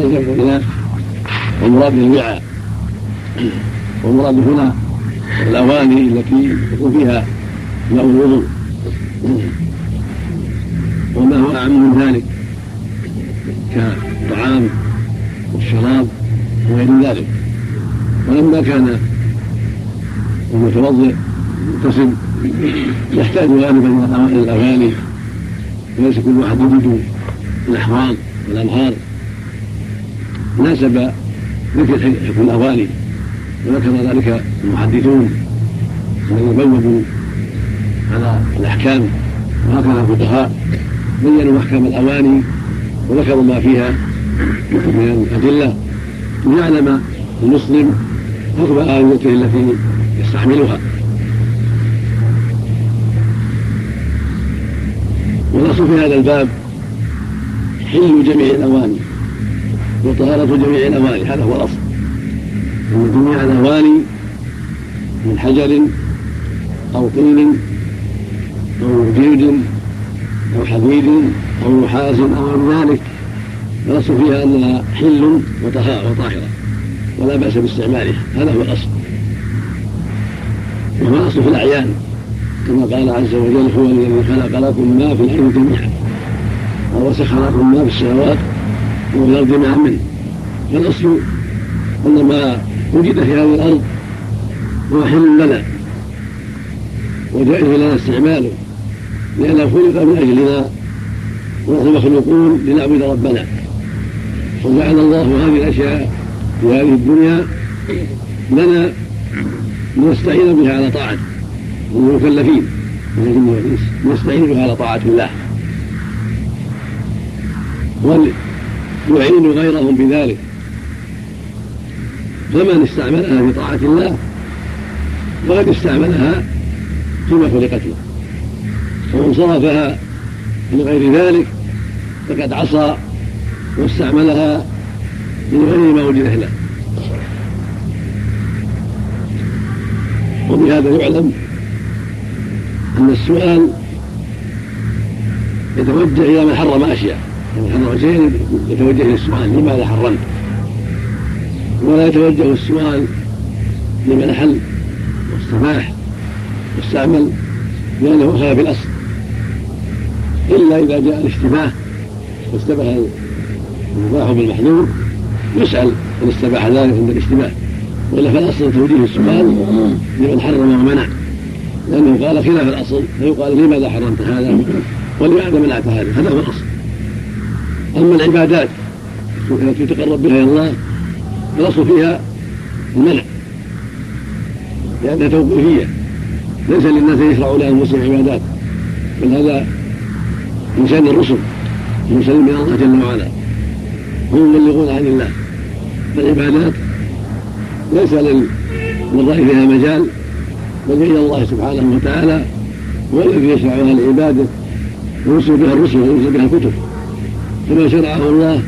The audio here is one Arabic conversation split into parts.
هذا جمع الإناء والمراد الوعاء والمراد هنا الأواني التي يكون فيها ماء الوضوء. وما هو أعم من ذلك؟ كالطعام والشراب وغير ذلك. ولما كان المتوضئ المغتسل يحتاج غالبا إلى الاغاني وليس كل واحد يجد الاحواض والانهار ناسب ذكر حكم الاغاني وذكر ذلك المحدثون الذين بوبوا على الأحكام وهكذا الفقهاء بينوا احكام الأواني وذكروا ما فيها من الأدلة ليعلم المسلم حكم آلته التي يستعملها والأصل في هذا الباب حل جميع الأواني. وطهارة جميع الأواني هذا هو الأصل. أن جميع الأواني من حجر أو طين أو جلد أو حديد أو نحاس أو غير ذلك الأصل فيها أنها حل وطهارة ولا بأس باستعمالها هذا هو الأصل. وهو الأصل في الأعيان كما قال عز وجل هو الذي خلق لكم ما في الأرض جميعا وسخر لكم ما في السماوات وفي الأرض جميعا منه فالأصل أن ما وجد في هذه الأرض هو حل لنا. وجائز لنا استعماله. لأنه خلق من أجلنا ونحن مخلوقون لنعبد ربنا. وجعل الله هذه الأشياء في هذه الدنيا لنا لنستعين بها على طاعته المكلفين. نستعين بها على طاعة الله. ونعين غيرهم بذلك. فمن استعملها في طاعة الله فقد استعملها فيما خلقت له. ومن صرفها لغير ذلك فقد عصى واستعملها من غير ما وجد له. وبهذا يعلم أن السؤال يتوجه إلى من حرم أشياء. حرم شيء يتوجه إلى السؤال لماذا حرمت؟ ولا يتوجه السؤال لمن أحل واستباح واستعمل لأنه خالف الأصل. إلا إذا جاء الاشتباه واستبح المباح بالمحذور يسأل إن استباح ذلك عند الاشتباه وإلا فالأصل توجيه السؤال لمن حرم ومنع. لأنه قال خلاف الأصل فيقال لماذا حرمت هذا؟ ولماذا منعت هذا؟ هذا هو الأصل. أما العبادات التي تقرب بها إلى الله فالأصل فيها المنع. لأنها توقيفية. ليس للناس أن يشرعوا لها المسلم عبادات بل هذا من شأن الرسل شأن من الله جل وعلا. هم يبلغون عن الله. فالعبادات ليس للرأي فيها مجال بل إلى الله سبحانه وتعالى هو الذي يشرعها لعبادة ويرسل بها الرسل ويرسل بها الكتب. فما شرعه الله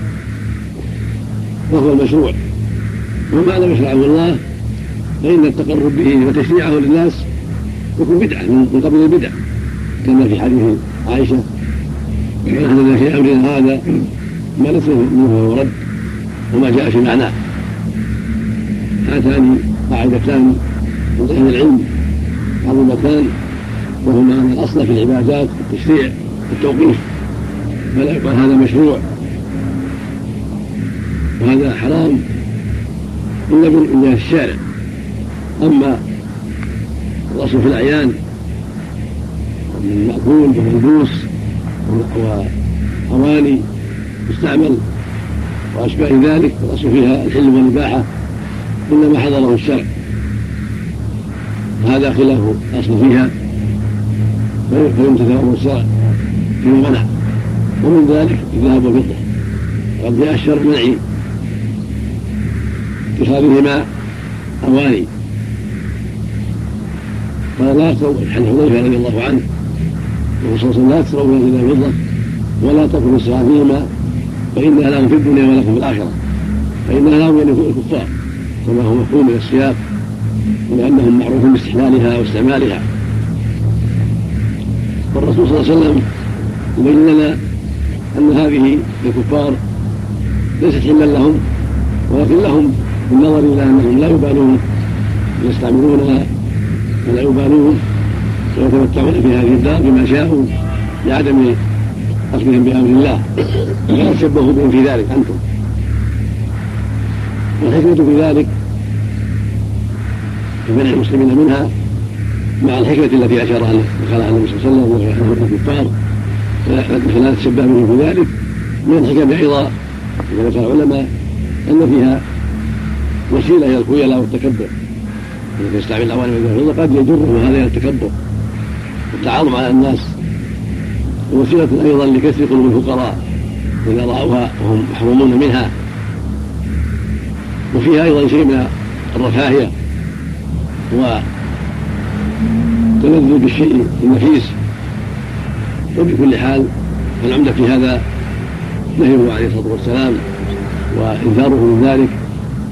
فهو المشروع. وما لم يشرعه الله فإن التقرب به وتشريعه للناس يكون بدعة من قبل البدع كما في حديث عائشة. ونحن في أمرنا هذا ما ليس منه رد وما جاء في معناه. هاتان قاعدتان عند أهل العلم. عظيمتان وهما ان الأصل في العبادات التشريع والتوقيف. فلا يقال هذا مشروع. وهذا حرام. إلا من الشارع. أما الاصل في الأعيان من مأكول وملبوس وأواني تستعمل وأشباه ذلك والأصل فيها الحل والإباحة. إلا ما حضره الشرع. وهذا خلاف الأصل فيها. فيمتثل أمر الشرع فيما منع. ومن ذلك الذهب والفضة وقد جاء الشرع منع اتخاذهما أواني. قال لا تروا حديث حذيفة رضي الله عنه. الرسول صلى الله عليه وسلم لا تروا من الفضة ولا تكونوا فيهما فإنها لهم في الدنيا ولكم في الآخرة. فإنها لهم يعني الكفار كما هو مفهوم من السياق ولأنهم معروفون باستحلالها واستعمالها. والرسول صلى الله عليه وسلم يبين لنا أن هذه الكفار ليست حلا لهم ولكن لهم بالنظر إلى أنهم لا يبالون يستعملونها ولا يبالون ويتمتعون في هذه الدار بما شاءوا لعدم اخذهم بأمر الله. فلا تشبهوا بهم في ذلك أنتم. والحكمة في ذلك منع المسلمين منها مع الحكمة التي أشار قالها النبي صلى الله عليه وسلم وهي الكفار. فلا تشبه بهم في ذلك من الحكم أيضا كما ذكر العلماء أن فيها وسيلة إلى الخيلاء والتكبر الذي يستعمل الأواني والفضة قد يجره هذا إلى التكبر. والتعاظم على الناس ووسيلة أيضا لكسر قلوب الفقراء إذا رأوها وهم محرومون منها. وفيها أيضا شيء من الرفاهية والتلذذ بالشيء النفيس وبكل حال فالعمدة في هذا نهيه عليه الصلاة والسلام وإنذاره من ذلك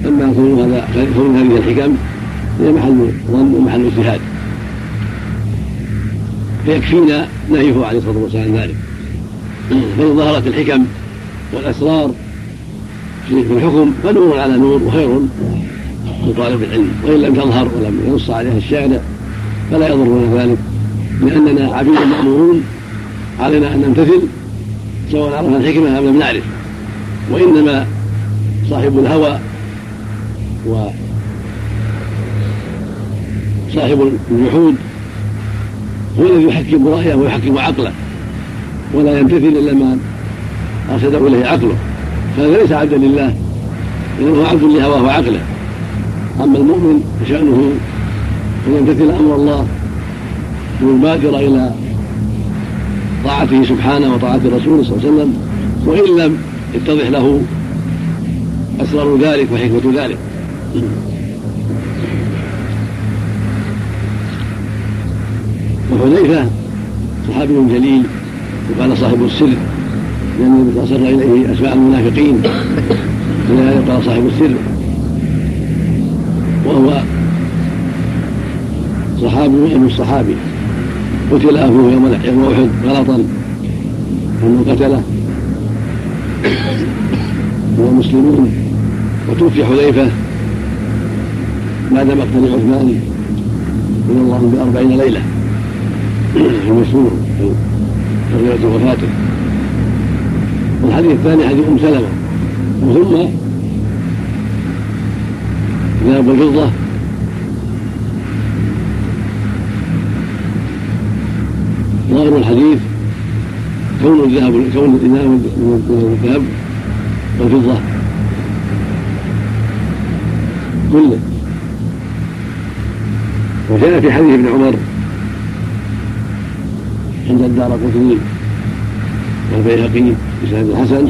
أما كون هذا كون هذه الحكم هي محل ظن ومحل اجتهاد. فيكفينا نهيه عليه الصلاة والسلام ذلك. فإن ظهرت الحكم والأسرار في الحكم فنور على نور وخير لطالب العلم. وإن لم تظهر ولم ينص عليها الشارع فلا يضرنا ذلك لأننا عبيد مأمورون علينا أن نمتثل سواء عرفنا الحكمة أم لم نعرف. وإنما صاحب الهوى وصاحب الجحود هو الذي يحكم رأيه ويحكم عقله ولا يمتثل إلا ما أرشده إليه عقله. فهذا ليس عبدا لله إنما هو عبد لهواه وعقله. أما المؤمن فشأنه أن يمتثل أمر الله ويبادر إلى طاعته سبحانه وطاعة رسوله صلى الله عليه وسلم وإن لم يتضح له أسرار ذلك وحكمة ذلك. وحذيفة صحابي جليل وقال صاحب السر لأن النبي إليه أسماء المنافقين ولهذا قال صاحب السر. وهو صحابي من الصحابي. قتل أبوه يوم يوم أحد غلطا. أنه قتلة. هو مسلمون. وتوفي حذيفة. بعد مقتل عثمان. رضي الله عنه بأربعين ليلة. المشهور في ليلة وفاته. والحديث الثاني حديث أم سلمة. وثم ذهب الفضة ظاهر الحديث كون الذهب كون الإناء من الذهب والفضة كله وجاء في حديث ابن عمر عند الدار قطني. والبيهقي بسند الحسن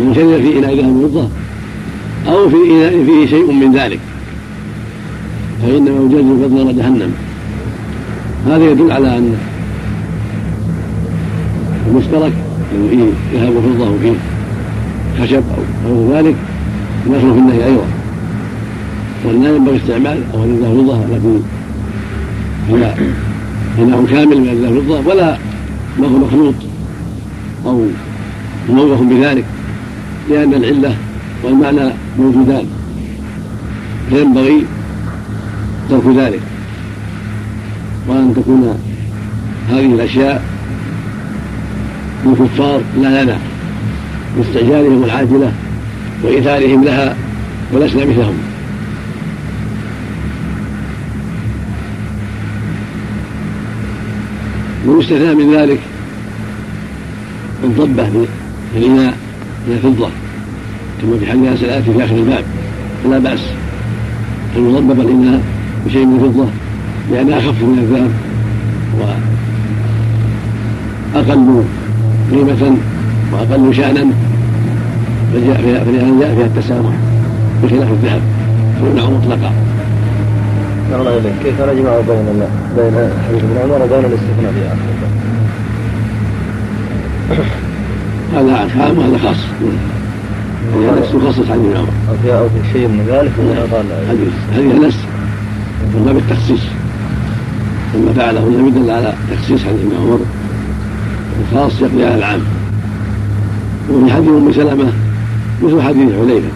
من شرب في إناء ذهب وفضة أو في إناء فيه شيء من ذلك. فإنما يجاز فضل جهنم. هذا يدل على أن المشترك الذي فيه ذهب وفضة وفيه خشب أو غير ذلك يدخل في النهي أيضا. ولا ينبغي استعمال أو الذهب وفضة التي هي إناء كامل من والفضة ولا ما هو مخلوط أو موقف بذلك لأن العلة والمعنى موجودان. فينبغي ترك ذلك. وأن تكون هذه الأشياء للكفار لا لنا باستعجالهم العاجلة وإيثارهم لها ولسنا مثلهم. ويستثنى من ذلك الضبة في الإناء من الفضة كما في حديث سيأتي في آخر الباب فلا بأس أن يضبب الإناء بشيء من الفضة. لأنها أخف من الذهب وأقل قيمة وأقل شأنا فلهذا جاء فيها التسامح بخلاف الذهب فيمنع مطلقا. الله إليك كيف نجمع بين بين حديث ابن عمر وبين الاستثناء في هذا عام وهذا خاص. هذا نفسه خصص حديث ابن عمر. أو في في شيء من ذلك؟ هذه نفس من باب التخصيص لما فعله النبي دل على تخصيص حديث ابن عمر. الخاص يقضي على العام. وفي حديث أم سلمة مثل حديث حذيفة.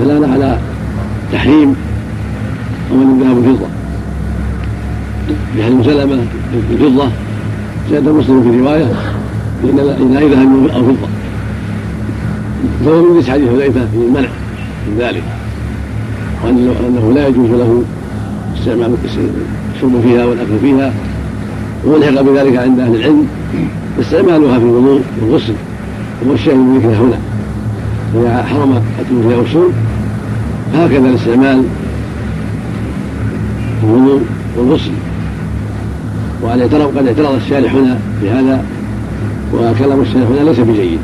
دلاله على تحريم أول الذهب والفضة في حديث سلمة الفضة زاد مسلم في رواية إن أي ذهب أو فضة. فهو من حديث حذيفة في المنع من ذلك. وأنه لا يجوز له استعمال الشرب فيها والأكل فيها والحق بذلك عند أهل العلم استعمالها في الوضوء والغسل هو الشاهد من ذكرها هنا. إذا حرم الأكل فيها والشرب هكذا الاستعمال في الوضوء والغسل. وقد اعترض قد اعترض الشارح هنا بهذا وكلام الشارح هنا ليس بجيد.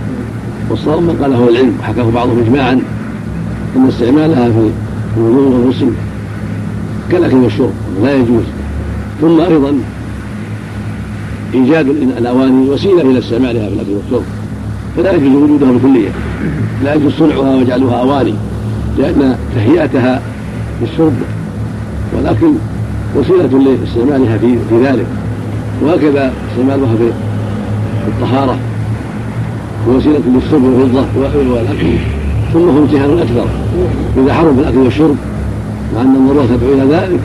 والصواب ما قاله العلم وحكاه بعضهم اجماعا إن استعمالها في الوضوء والغسل كالأكل والشرب لا يجوز. ثم أيضا إيجاد الأواني وسيلة إلى استعمالها في الاكل والشرب. فلا يجوز وجودها بالكليه لا يجوز صنعها وجعلها أواني لأن تهيئتها للشرب والأكل وسيلة لاستعمالها في في ذلك. وهكذا استعمالها في الطهارة ووسيلة للشرب والفضة والأكل ثم هو امتحان أكثر. إذا حرم الاكل والشرب مع الضروره تدعو إلى ذلك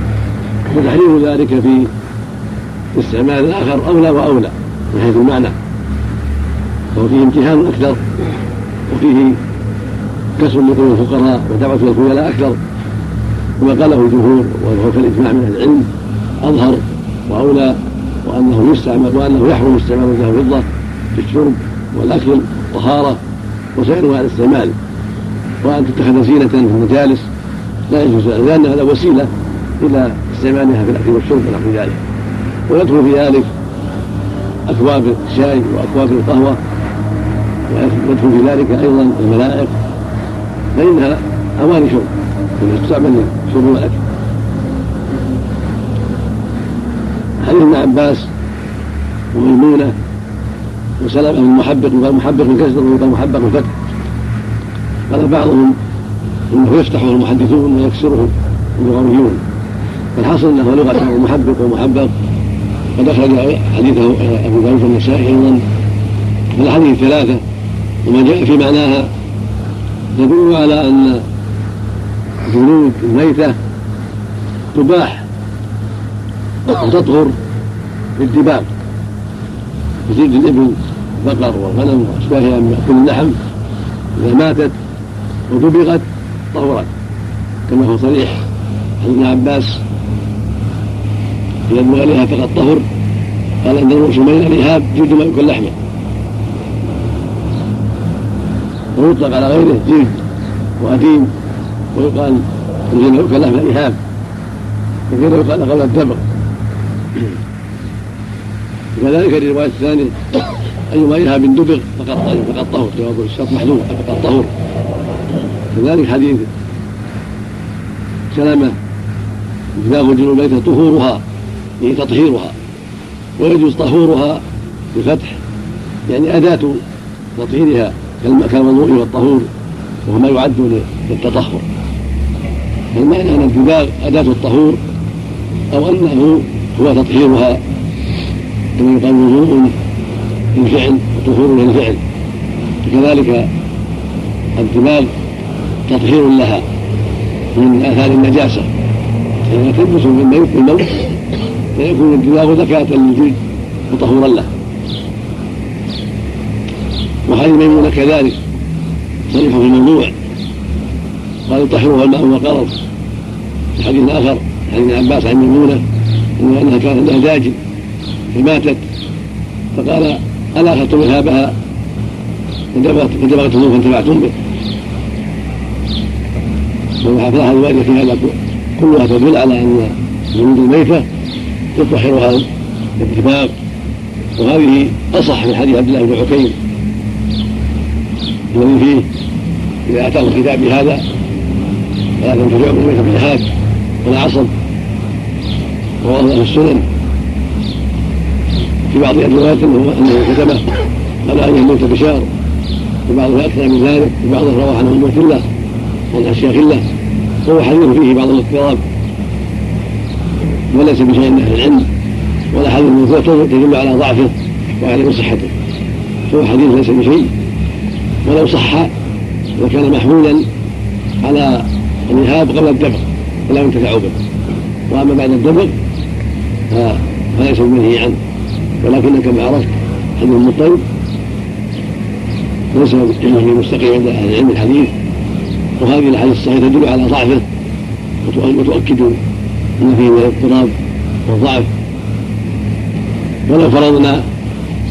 فتحريم ذلك في استعمال الآخر أولى وأولى من حيث المعنى. وفيه امتحان أكثر وفيه كسر لقلوب الفقراء ودعوة الخيلاء أكثر. كما قاله الجمهور وهو كالإجماع من العلم أظهر وأولى وأنه يستعمل وأنه يحرم استعمال الذهب والفضة في الشرب والأكل والطهارة وسائر هذا الاستعمال. وأن تتخذ زينة في المجالس لا يجوز لأن هذا وسيلة إلى استعمالها في الأكل والشرب ونحو ذلك ويدخل في ذلك أكواب الشاي وأكواب القهوة ويدخل في ذلك أيضا الملائق. فإنها أواني شرب تستعمل للشرب والأكل. حديث ابن عباس وميمونة وسلمة من محبق وقال محبق من كسر وقال محبق من فتح قال بعضهم إنه يفتحه المحدثون ويكسره اللغويون فالحاصل أنه لغة محبق ومحبق قد اخرج حديثه أبو داود النسائي أيضا. الاحاديث ثلاثة. وما جاء في معناها يدل على أن جلود الميته تباح وتطهر بالدباغ جلد الإبل البقر والغنم وأشباهها من كل اللحم إذا ماتت ودبغت طهرت كما هو صريح عن ابن عباس دبغ عليها فقد طهر قال إن الرؤوس بين الإهاب جلد ما يكون لحمة. ويطلق على غيره جلد وأديم ويقال الذين يؤكل لحم الإهاب وغيره يقال قبل الدبغ. وكذلك الرواية الثانية أيما إرهاب دبغ فقد فقد طهر جواب الشرط محذوف فقد طهر. كذلك حديث سلامة إذا جنوب الميتة طهورها يعني تطهيرها ويجوز طهورها بفتح يعني أداة تطهيرها كالوضوء والطهور وهو ما يعد للتطهر. فالمعنى أن الدباغ أداة الطهور أو أنه هو تطهيرها كما يقال وضوء للفعل وطهور للفعل. كذلك الدماغ تطهير لها من آثار النجاسة. فإذا تلبس من الموت فيكون الدماغ زكاة للجلد وطهورا له. وهذه ميمونة كذلك صريح في الموضوع. قال يطهرها الماء والقرض في حديث آخر حديث عباس عن ميمونة أنها كانت لها داجن فماتت. فقال ألا أخذتم إرهابها فدبغتموه فانتفعتم به. فالحافظة الواردة في هذا كلها تدل على أن جنود الميتة تطهرها الاتفاق وهذه أصح من حديث عبد الله بن حكيم. الذي فيه إذا أتاه الكتاب بهذا فلا تنتفعكم الميتة بالجهاد ولا عصب. رواه أهل السنن. في بعض الروايات أنه أنه كتبه قال أن يموت بشار. في بعضها أكثر من ذلك. في بعضها رواه عن امه الله عن أشياخ الله. وهو حديث فيه بعض الاضطراب وليس بشيء من أهل العلم ولا حديث من تدل على ضعفه وعلى صحته. فهو حديث ليس بشيء. ولو صح لكان محمولا على الإهاب قبل الدبغ فلا ينتفع به وأما بعد الدبغ فليس بمنهي عنه ولكن كما عرفت حديث المطلب ليس علمه مستقيم عند أهل العلم الحديث. وهذه الأحاديث الصحيحة تدل على ضعفه وتؤكد أن فيه من الاضطراب والضعف. ولو فرضنا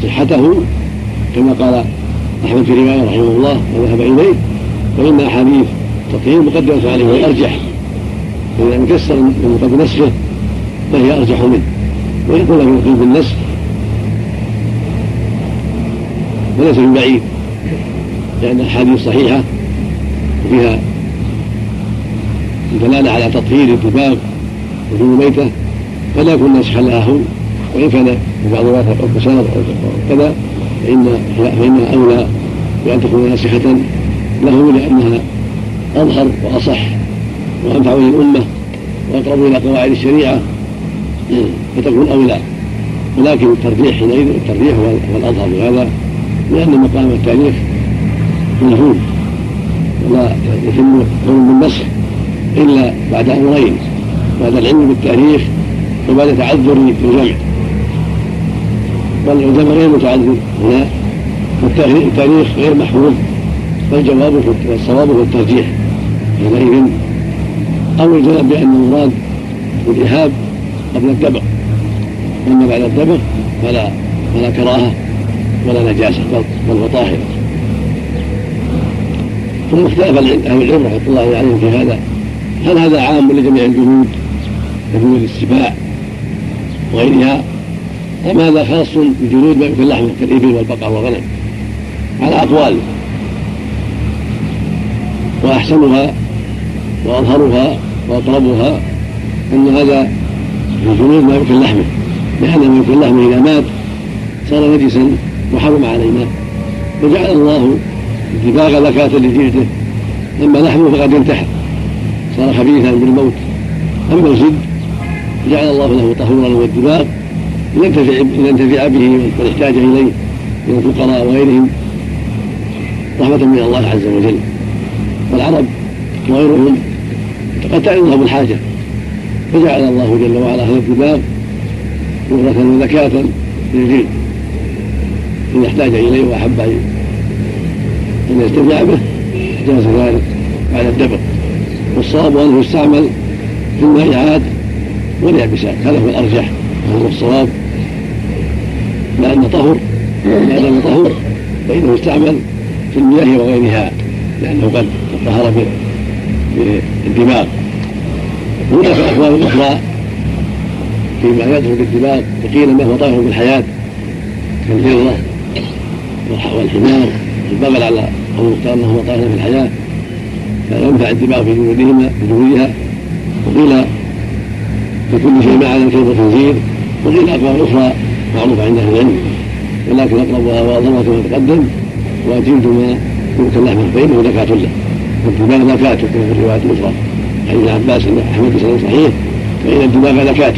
صحته كما قال أحمد في رواية رحمه الله وذهب إليه فإن أحاديث التطهير مقدمة عليه وهي أرجح. فإذا انكسر من قبل نسخه فهي أرجح منه. ويقول لك يقيم بالنسخ وليس ببعيد لأن الأحاديث صحيحة وفيها دلالة على تطهير الدباغ وجود ميتة فلا يكون ناسخا لها هو وإن كان في بعض الروايات أو أو كذا فإن فإنها أولى بأن تكون ناسخة له لأنها أظهر وأصح وأنفع للأمة وأقرب إلى قواعد الشريعة فتكون أولى. ولكن الترجيح حينئذ الترجيح هو الأظهر بهذا لأن مقام التاريخ مجهول يتم قول بالنسخ إلا بعد أمرين بعد العلم بالتاريخ وبعد تعذر الجمع والعلماء غير متعذر هنا والتاريخ غير محفوظ فالجواب والصواب هو الترجيح. حينئذ أو الجواب بأن المراد بالإهاب قبل الدبغ. أما بعد الدبغ فلا فلا كراهة ولا نجاسة بل هو طاهر ثم اختلف أهل العلم رحمة الله عليهم في هذا. هل هذا عام لجميع الجهود؟ كجهود السباع وغيرها؟ أم هذا خاص بجلود ما يمكن لحمه كالإبل والبقر والغنم؟ على أقوال. وأحسنها وأظهرها وأقربها أن هذا في جلود ما يمكن لحمه لأن ما يمكن لحمه إذا مات صار نجسا وحرم علينا. فجعل الله الدباغ زكاة لجلده أما لحمه فقد انتحر صار خبيثا بالموت. أما الجد جعل الله له طهورا والدباغ لينتفع لينتفع به من احتاج إليه من الفقراء وغيرهم. رحمة من الله عز وجل. والعرب وغيرهم قد تعرضهم الحاجة. فجعل الله جل وعلا هذا الدباغ مغرة وزكاة للجلد من احتاج إليه وأحب أن يستمع به جاز ذلك بعد الدبر. والصواب أنه يستعمل في المائعات واليابسات هذا هو الأرجح وهو الصواب. لأن طهر ما دام طهر فإنه يستعمل في المياه وغيرها لأنه قد طهر بالدماغ. هناك أقوال أخرى فيما يدخل بالدماغ وقيل أنه هو طاهر بالحياة كالهرة والحمار البغل على المختار انه طاهر في الحياة فينفع الدماغ في جلودهما في جلودها. وقيل في كل شيء ما على الكلب والخنزير وقيل اقوال أخرى معروفة عند أهل العلم. ولكن أقربها واظهرها كما تقدم وجلد ما يمكن لحمه فانه زكاة له. والدماغ زكاة كما في الرواية الأخرى. حديث عباس أن أحمد بن صحيح فإن الدماغ زكاة.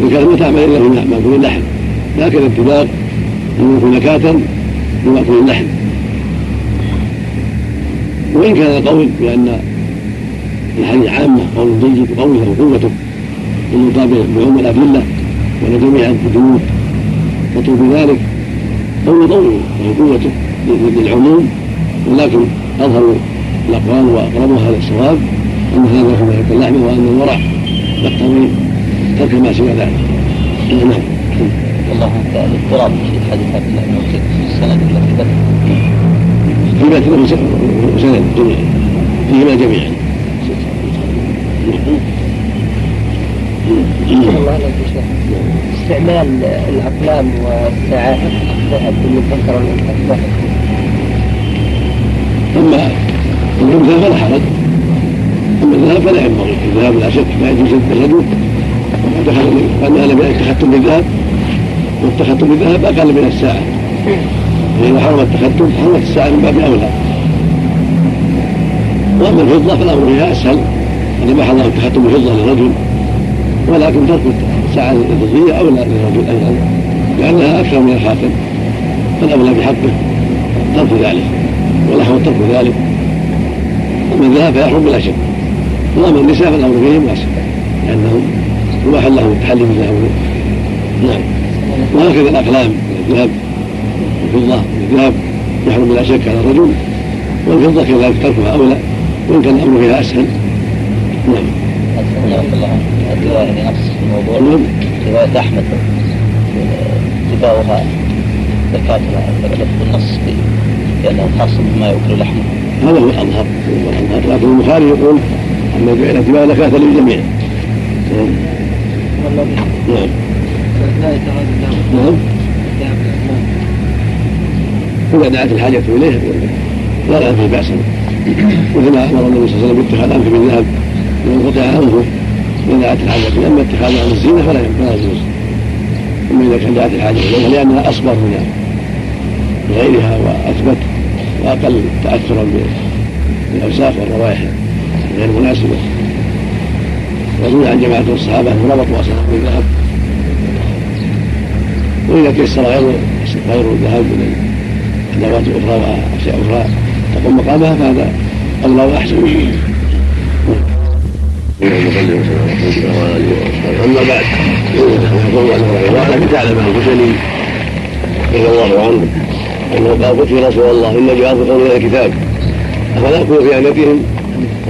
والزكاة ما تعمل إلا في مأكول اللحم لكن الدماغ يكون زكاة بمأكول اللحم وإن كان القول بأن الحديث عامة قول جيد قوي له قوته بالمقابل بعموم الأدلة وأن جميع الجنود تطول بذلك قول قوي له قوته للعموم ولكن أظهر الأقوال وأقربها للصواب أن هذا يكون اللحم وأن الورع يقتضي ترك ما سوى ذلك. نعم. والله الاضطراب في حديث عبد الله بن في السند الذي في متن له سند جميعا فيهما جميعا. استعمال الأقلام والساعات ذهب بالمذكر والانثى أما الجمله فلا حرج. أما الذهب فلا ينبغي. الذهب لا شك لا يجوز التشدد وقد نهى من التختم بالذهب. والتختم بالذهب أقل من الساعة. فإذا حرم التختم حرمت الساعة من باب أولى. وأما الفضة فالأمر فيها أسهل. أن ما حرم التختم بفضة للرجل ولكن ترك الساعة الفضية أولى للرجل أيضا لأنها أكثر من الخاتم فالأولى بحقه ترك ذلك. والأحوط ترك ذلك. ومن ذهب فيحرم بلا شك. وأما النساء فالأمر فيهم واسع لانهم يباح لهم التحلي بالذهب نعم. وهكذا الأقلام. من الذهب والفضة من الذهب يحرم بلا شك على الرجل والفضة كذلك تركها اولى وإن كان الأمر فيها أسهل. نعم. الرواية نفس الموضوع. نعم. رواية أحمد اتباعها زكاتها النص لأنه خاص بما يؤكل لحمه. هذا هو الأظهر. لكن البخاري يقول أن جعل اتباع زكاة للجميع. نعم. نعم. نعم. إذا دعت الحاجة إليه لا لا فيه بأسا مثل ما أمر النبي صلى الله عليه وسلم باتخاذ أنف من ذهب قطع أنفه. إذا دعت الحاجة أما اتخاذه عن الزينة فلا يجوز. أما إذا كان دعت الحاجة إليها لأنها أصبر من غيرها وأثبت وأقل تأثرا بالأوساخ والروائح غير مناسبة. وروي عن جماعة الصحابة أنهم ربطوا أصحاب بالذهب وإذا تيسر غير غير الذهب من أدوات أخرى وأشياء أخرى. تقوم مقامها فهذا أولى وأحسن أما بعد يقول أن تعلم الحسني رضي الله عنه أنه قال قلت يا رسول الله إن جاء قوم إلى الكتاب. أفلا أكون في امتهم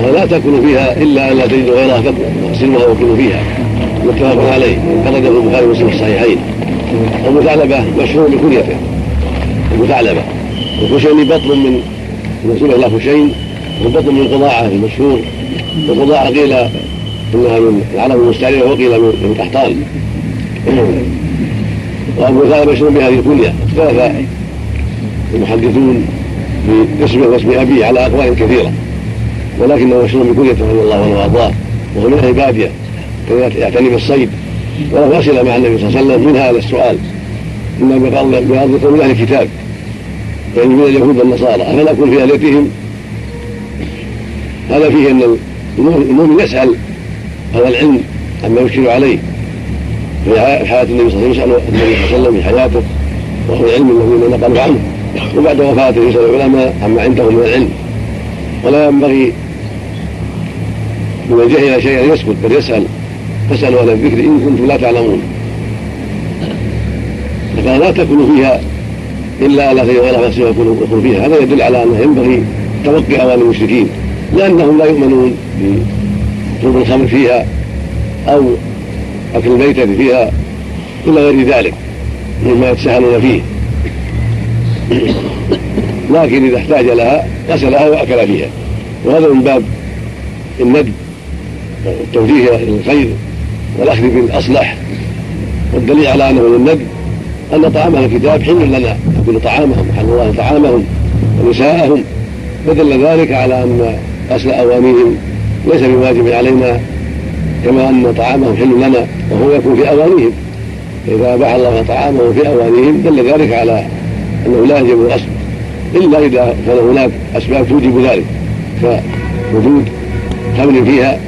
ولا تكون فيها إلا أن لا تجد غيرها فاغسلوها وكلوا فيها. متفق عليه خرجه البخاري ومسلم الصحيحين. المثعلبه مشهور بكنيته. المثعلبه الخشيني بطن من نسبه إلى خشين وبطن من قضاعه المشهور. وقضاعه قيل انها من العرب المستعيره وقيل من قحطان. وأبو ثعلبه مشهور بهذه الكنيه اختلف المحدثون باسمه واسم ابيه على أقوال كثيرة. ولكنه مشهور بكنيته رضي الله عنه وارضاه وهو من أهل بادية. كان يعتني بالصيد. وله اسئله مع النبي صلى الله عليه وسلم. من هذا السؤال. اما بارض قوم أهل الكتاب. من اليهود والنصارى أفلا اكون في أهليتهم؟ هذا فيه أن المؤمن يسأل أهل العلم عما يشكل عليه. في حياة النبي صلى الله عليه وسلم يسال في حياته وأهل العلم الذين نقلوا عنه. وبعد وفاته يسأل العلماء عما عندهم من العلم. ولا ينبغي من جهل شيئا يسكت بل يسأل. فاسألوا أهل الذكر إن كنتم لا تعلمون. فقال لا تكونوا فيها إلا على غير غير نفسه يكونوا فيها. هذا يدل على أنه ينبغي توقي أوان المشركين لأنهم لا يؤمنون بشرب الخمر فيها أو أكل الميتة فيها إلى غير ذلك مما يتساهلون فيه. لكن إذا احتاج لها غسلها وأكل فيها. وهذا من باب الندب والتوجيه إلى الخير والأخذ بالأصلح. والدليل على أنه من الندب أن طعام الكتاب حل لنا يكون طعامهم حل الله طعامهم ونساءهم. فدل ذلك على أن غسل أوانيهم ليس بواجب علينا كما أن طعامهم حل لنا وهو يكون في أوانيهم. فإذا أباح الله طعامهم في أوانيهم دل ذلك على أنه لا يجب الاصل إلا إذا كان هناك أسباب توجب ذلك. كوجود خمر فيها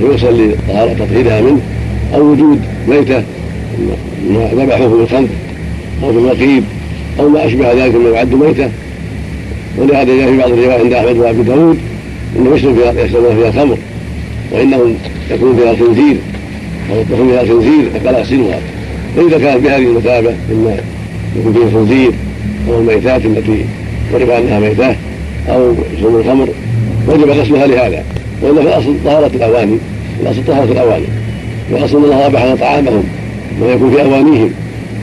يوصل لطهارة تطهيرها منه أو وجود ميتة ذبحوه بالخمر. أو بالنقيب أو ما أشبه ذلك مما يعد ميتة ولهذا جاء في بعض الروايات عند أحمد وأبي داود انه يشرب فيها يشربون فيها خمر وانه يكون فيها خنزير أو يكون فيها خنزير فقال اغسلوها فإذا كانت بهذه المثابة إما يكون فيها خنزير أو الميتات التي عرف أنها ميتة أو شرب الخمر وجب غسلها لهذا. وإلا في الأصل طهارة الأواني الأصل طهارة الأواني. والأصل أن الله أباح طعامهم ويكون في أوانيهم.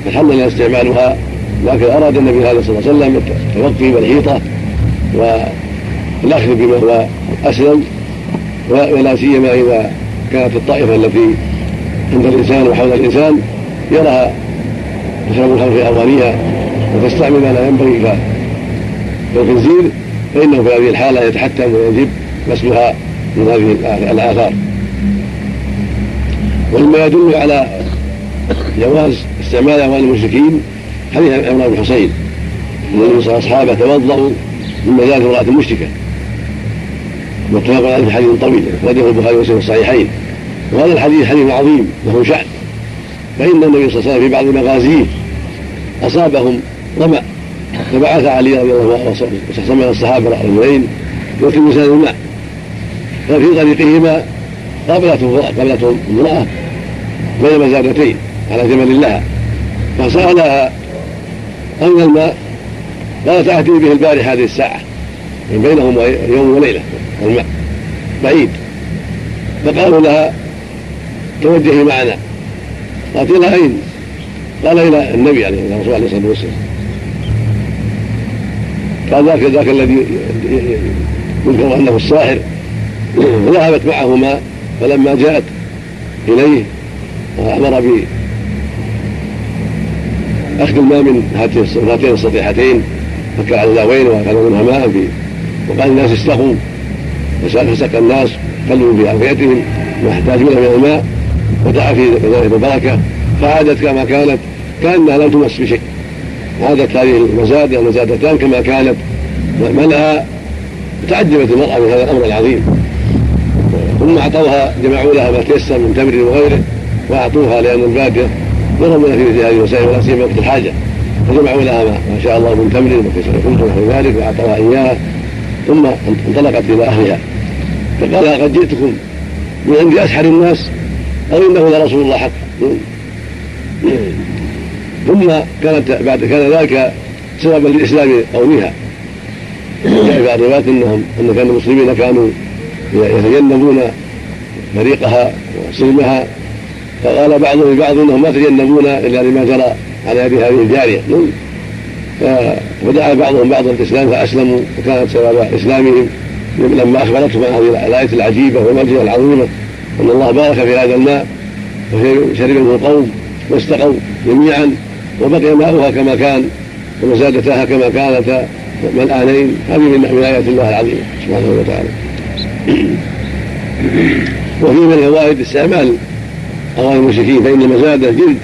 فحل لنا استعمالها لكن أراد النبي صلى الله عليه وسلم التوقي والحيطة والأخذ بما هو أسلم ولا سيما إذا كانت الطائفة التي عند الإنسان وحول الإنسان يراها تشرب الخمر في أوانيها وتستعمل ما لا ينبغي كالخنزير فإنه في هذه الحالة يتحتم ويجب غسلها من هذه الآثار. ومما يدل على جواز استعمال أموال المشركين. حديث عمران بن حسين النبي صلى أصحابه توضأوا من مجال امرأة مشركة متفق عليه في حديث طويل. أخرجه البخاري ومسلم الصحيحين. وهذا الحديث حديث عظيم له شأن. فإن النبي صلى الله عليه وسلم في بعض مغازيه أصابهم ظمأ فبعث علي رضي الله عنه من الصحابة رجلين يلتمسان الماء ففي طريقهما قابلته قابلته امراه بين مزادتين على جمل لها فسالها أين الماء؟ قالت آتي به البارحة هذه الساعة. من بينهم يوم وليلة الماء. بعيد. فقالوا لها توجهي معنا. قالت إلى أين؟ قال إلى النبي عليه عليه الصلاة والسلام. قال ذاك ذاك الذي يذكر أنه الساحر فذهبت معه ماء فلما جاءت إليه أمر أخذ الماء من هاتين السطيحتين فكر على الزاوين وأخذ منها ماء في وقال الناس استقوا فسقى الناس خلوا في ما يحتاجون من الماء ودعا في ذلك البركة فعادت كما كانت كأنها لم تمس بشيء. عادت هذه المزادة المزادتان كما كانت. ملأ تعجبت المرأة من هذا الأمر العظيم. ثم أعطوها جمعوا لها ما تيسر من تمر وغيره وأعطوها لأن البادية يرغبون في مثل هذه الوسائل ولا سيما وقت الحاجة. فجمعوا لها ما شاء الله من تمر وكسر خبز ونحو ذلك واعطوها إياه ثم انطلقت إلى أهلها. فقال قد جئتكم من عند أسحر الناس أو إنه لرسول الله حق. ثم كانت بعد كان ذلك سببا لاسلام قومها. جاء في الروايات انهم إن كان المسلمين كانوا يتجنبون فريقها وسلمها. فقال بعضهم لبعض إنهم ما تجنبون إلا لما جرى على يد هذه الجارية. فدعا بعضهم بعضا الإسلام فأسلموا وكانت سبب إسلامهم. لما أخبرتهم عن هذه الآية العجيبة والمعجزه العظيمه أن الله بارك في هذا الماء وشرب منه القوم واستقوا جميعا وبقي ماؤها كما كان ومزادتها كما كانتا ملآنين. هذه من ايات الله العظيمة سبحانه وتعالى. وفي من الفوائد استعمال أواني المشركين فإن المزاد جلد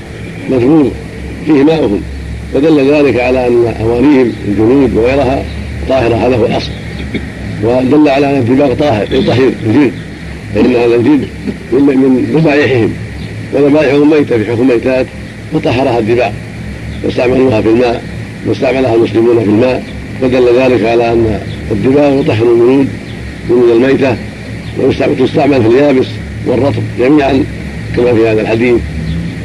مجمور فيه ماؤهم فدل ذلك على أن أوانيهم الجنود وغيرها طاهرة هذا هو الأصل. ودل على أن الدماغ طاهر يطهر الجلد. فإن هذا الجلد من ذبائحهم وذبائحهم ميتة في حكم ميتات فطهرها الدماغ واستعملوها في الماء واستعملها المسلمون في الماء. فدل ذلك على أن الدماغ يطهر الجنود جنود الميتة. وتستعمل في اليابس والرطب جميعا. كما في هذا الحديث.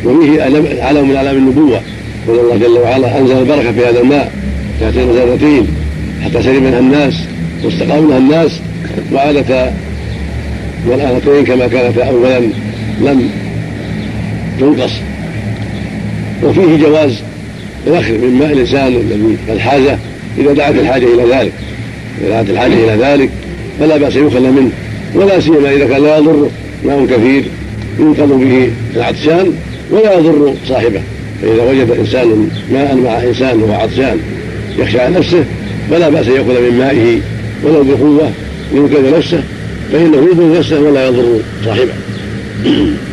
وفيه علم من اعلام النبوة. قال الله جل وعلا أنزل البركة في هذا الماء تحت المزادتين حتى شرب منها الناس واستقاموا منها الناس. وعادتا والآنتين كما كانتا أولا لم تنقص وفيه جواز الأخذ من ماء الإنسان الذي الحاجة إذا دعت الحاجة إلى ذلك. إذا دعت الحاجة إلى ذلك فلا بأس يؤخذ منه ولا سيما إذا كان لا يضر ماء كثير. ينقذ به العطشان ولا يضر صاحبه. فإذا وجد إنسان ماء مع إنسان وهو عطشان يخشى على نفسه فلا بأس أن يأخذ من مائه ولو بقوة لينقذ نفسه فإنه يضر نفسه ولا يضر صاحبه.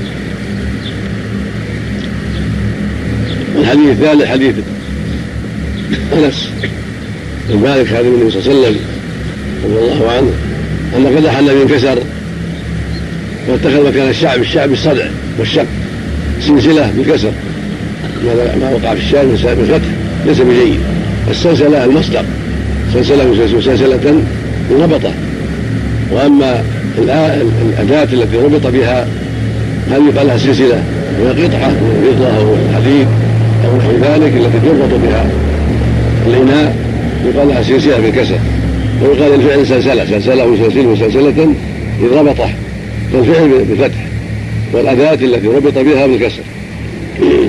الحديث الثالث حديث أنس بن مالك خادم النبي صلى الله عليه وسلم رضي الله عنه أن قدح النبي انكسر واتخذ مكان الشعب الشعب الصدع والشق سلسله بالكسر. ما وقع في الشعب بالفتح ليس بجيد. السلسله المصدر. سلسله سلسله ربطه وأما الأداة التي ربط بها هل يقال لها سلسله وهي قطعة من الفضه أو الحديد أو نحو ذلك التي تربط بها. الإناء يقال لها سلسله بالكسر. ويقال الفعل سلسله سلسله وسلسله وسلسله اذ ربطه. والفعل بالفتح والأداة التي ربط بها بالكسر.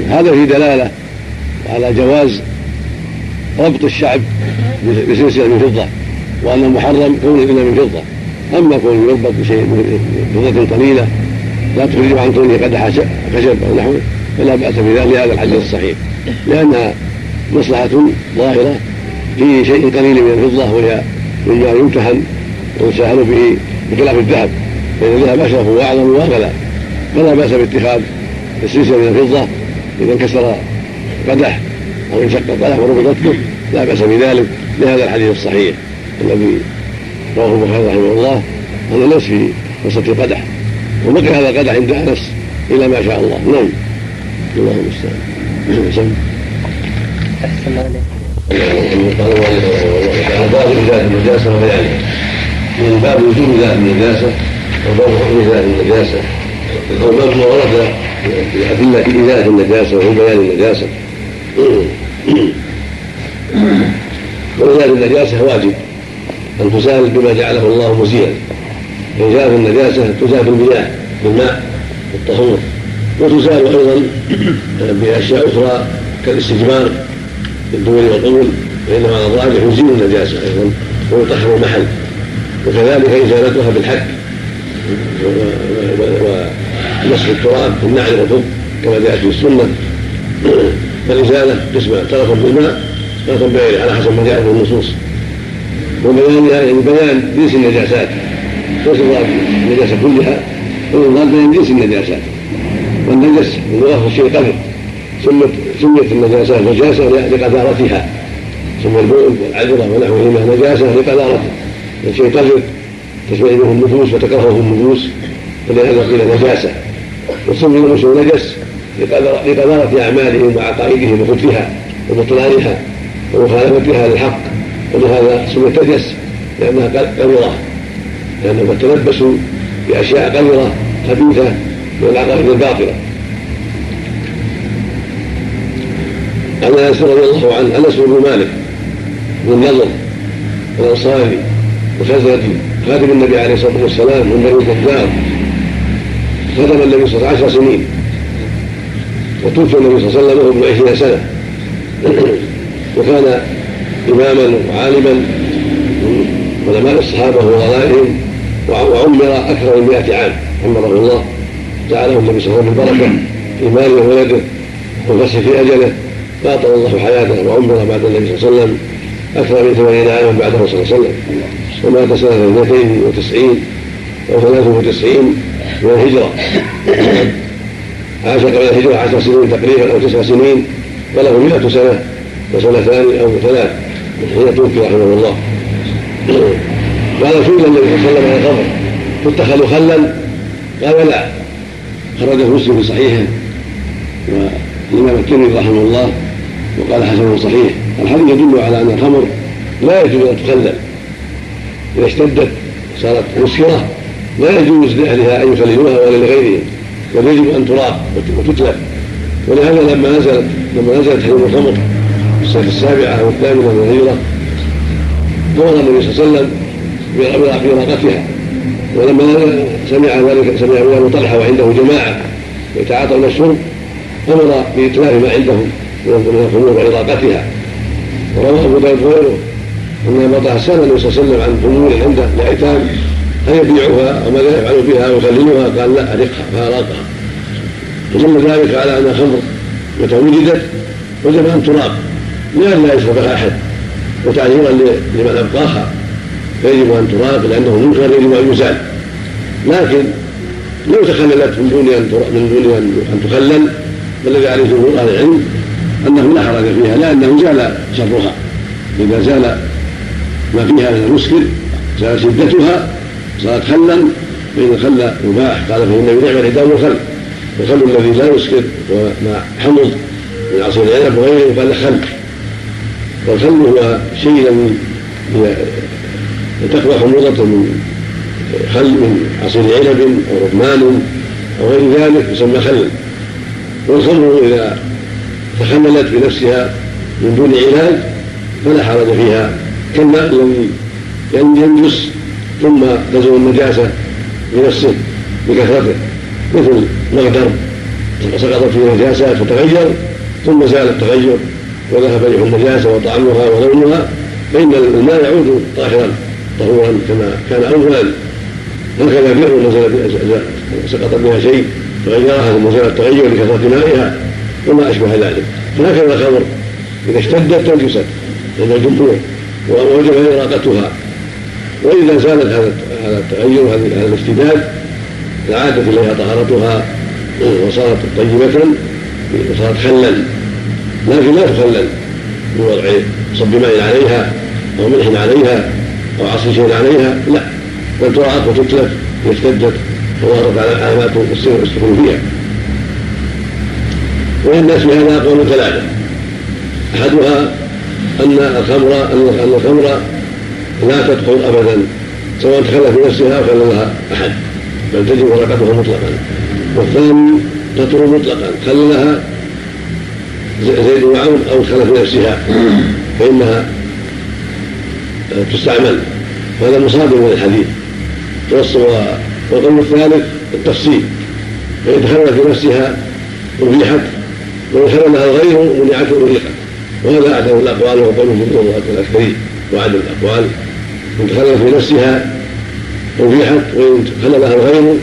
هذا في دلالة على جواز ربط الشعب بسلسلة من فضة وأن المحرم كون إلا من فضة. أما كون يربط بشيء فضة قليلة لا تخرج عن كونه قدح خشب أو نحوه فلا بأس بذلك لهذا الحديث الصحيح. لأنها مصلحة ظاهرة في شيء قليل من الفضة وهي مما يمتحن ويسهل به بخلاف الذهب. فإن الذهب أشرف وأعظم وأغلى فلا. بأس باتخاذ السلسلة من الفضة إذا انكسر قدح أو انشق قدح وربطت به لا بأس بذلك لهذا الحديث الصحيح الذي رواه البخاري رحمه الله أن الناس في قصة القدح. وبقي هذا القدح عند أنس إلى ما شاء الله. نعم. الله المستعان أحسن عليك قال باب ازاله النجاسه وبيانها من باب وجود ذات النجاسه وباب ذات النجاسة. وباب ما ورد في ادله ازاله النجاسة وفي بيان النجاسة. وإزالة النجاسة واجب. أن تزال بما جعله الله مزيلا. إزالة النجاسة تزال بالمياه بالماء والطهور. وتزال أيضا بأشياء أخرى كالاستجمار بالدول والقبول. فإنما الراجح يزيل النجاسة أيضا ويطهر المحل. وكذلك إزالتها بالحك. ومسح التراب بالنعل والطب كما جاءت في السنة. فالإزالة قسمان تارة بالماء تارة بغيره على حسب ما جاء في النصوص. وبيانها يعني بيان جنس النجاسات. ليس النجاسة كلها ويضاد بين جنس النجاسات. والنجس لغة الشيء قذر سمت سميت النجاسات نجاسة لقذارتها. سمي البول والعذرة ونحوهما نجاسة لقذارته الشيء قذر تشمئزه النفوس وتكرهه النفوس فلهذا قيل نجاسة. وسمي المسلم نجس لقذارة أعمالهم وعقائدهم وخبثها وبطلانها ومخالفتها للحق. ولهذا سميت نجس لأنها قذرة لأنهم تلبسوا بأشياء قذرة خبيثة من العقائد الباطلة. عن أنس رضي الله عنه أنس بن مالك بن النضر الأنصاري الخزرجي خادم النبي عليه الصلاة والسلام من بني الدجار خدم النبي صلى الله عليه وسلم عشر سنين. وتوفي النبي صلى الله عليه وسلم وهو سنة. وكان إماما وعالما من علماء الصحابة وغلائهم وعمر أكثر من 100 عام عمره الله. جعله النبي صلى الله عليه وسلم بالبركه في ماله وولده والفصل في أجله. فاطل الله حياته وعمر بعد النبي صلى الله عليه وسلم أكثر من ثمانين عاما بعده صلى الله عليه وسلم. ومات وتسعين أو ثلاث وتسعين من الهجرة. عاش قبل الهجرة عشر سنين تقريبا أو تسع سنين وله مئة سنة وسنتان أو ثلاث. حين توفي رحمه الله. قال سئل النبي صلى الله عليه وسلم عن الخمر تتخذ خلا قال لا. خرجه مسلم في صحيحه والإمام الترمذي رحمه الله وقال حسن صحيح. الحديث يدل على أن الخمر لا يجوز أن تخلل. إذا اشتدت صارت مسكره لا يجوز لأهلها أن يخللوها ولا لغيرهم بل يجب أن تراق وتتلف. ولهذا لما نزلت لما نزلت حريم الخمر في السنة السابعة أو الثامنة من الهجرة أمر النبي صلى الله عليه وسلم براقتها ولما سمع ذلك سمع ابو طلحة وعنده جماعة يتعاطون الشرب أمر بإتلاف ما عندهم من الخمور وإراقتها. وروى أبو داود ان بطه سال النبي صلى الله عليه وسلم عن خمور عنده لايتام هل يبيعها أو ماذا يفعل بها ويخللها قال لا ارقها فأراقها. ودل ذلك على أن الخمر متى وجدت وجب أن تراق لئلا يشربها أحد. وتعذيرا لمن ابقاها فيجب أن تراق لأنه منكر يجب أن يزال. لكن لو تخللت من دون أن من دون أن تخلل فالذي عليه جمهور أهل العلم أنه لا حرج فيها لأنه زال شرها. إذا زال ما فيها من المسكر زال شدتها صارت خلا فان الخل مباح قال فان نعم العداء والخل الخل الذي لا يسكر وما حمض من عصير العنب وغيره قال خل. والخل هو شيء الذي تقوى حموضة من خل من عصير عنب أو رمان أو غير ذلك يسمى خلا والخمر إذا تخللت بنفسها من دون علاج فلا حرج فيها. كالماء الذي ينجس ثم تزول النجاسة بنفسه بكثرته مثل مغدر سقطت فيه نجاسه فتغير ثم زال التغير وذهب ريح النجاسة وطعمها ولونها فإن الماء يعود طاهرا طهورا كما كان اولا. هكذا بئر نزل سقط بها شيء فغيرها ثم زال التغير بكثرة مائها وما أشبه ذلك. فهكذا الخمر إذا اشتدت تنجست عند الجمهور. ووجب اراقتها وإذا زالت هذا هذا التغير هذا الاشتداد عادت إليها طهارتها وصارت طيبة وصارت خلا. لكن لا تخلل بوضع صب ماء عليها أو ملح عليها أو عصر شيء عليها. لا. بل تراق وتتلف اذا اشتدت وظهرت على علامات السكون فيها والناس بهذا قول ثلاثة أحدها أن الخمر أن الخمر لا تدخل أبدا سواء تخلى في نفسها أو خلى لها أحد بل تجب ورقتها مطلقا. والثاني تطر مطلقا. خلى لها زيد وعون أو خلى في نفسها فإنها تستعمل. وهذا مصادر من الحديث. والقول الثالث التفصيل. فإن تخلى في نفسها أبيحت وإن خلى لها الغير منعت أريقت وهذا أعدل الأقوال وهو الجمهور الأكثرين وعدم الأقوال. إن تخلى في نفسها أبيحت وإن خلى لها الغير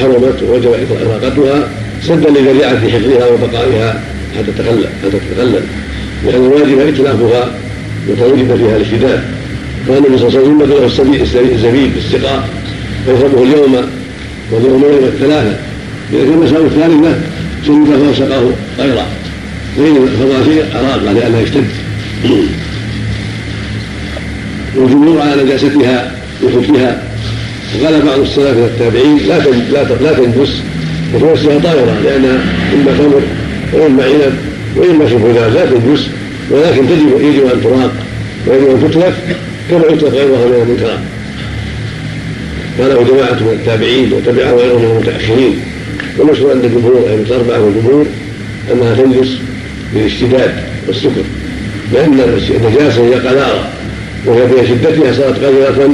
حرمت ووجب إطلاقتها سدا لذريعة حفظها وبقائها حتى تتخلل حتى تتخلل لأن الواجب إتلافها متوجد فيها الاشتداد. قال النبي صلى الله عليه وسلم له الزبيب بالسقاء فيشربه اليوم واليومين والثلاثة إذا كان مساء الثالثة سنده وسقاه غيره غير الفضاسيق أراقة لأنها يشتد. والجمهور على نجاستها وحكمها وقال بعض السلف من التابعين لا لا لا تنجس. وتوسها طاهرة لأنها إما خمر وإما عنب وإما ذلك لا تنجس. ولكن تجب يجب أن تراق ويجب أن تتلف كما يتلف غيرها من المنكرات. قاله جماعة من التابعين وتبعه غيرهم من المتأخرين. والمشهور عند الجمهور أي الأربعة والجمهور أنها تنجس. بالاشتداد والسكر لأن النجاسة هي قذارة وهي في شدتها صارت قذرة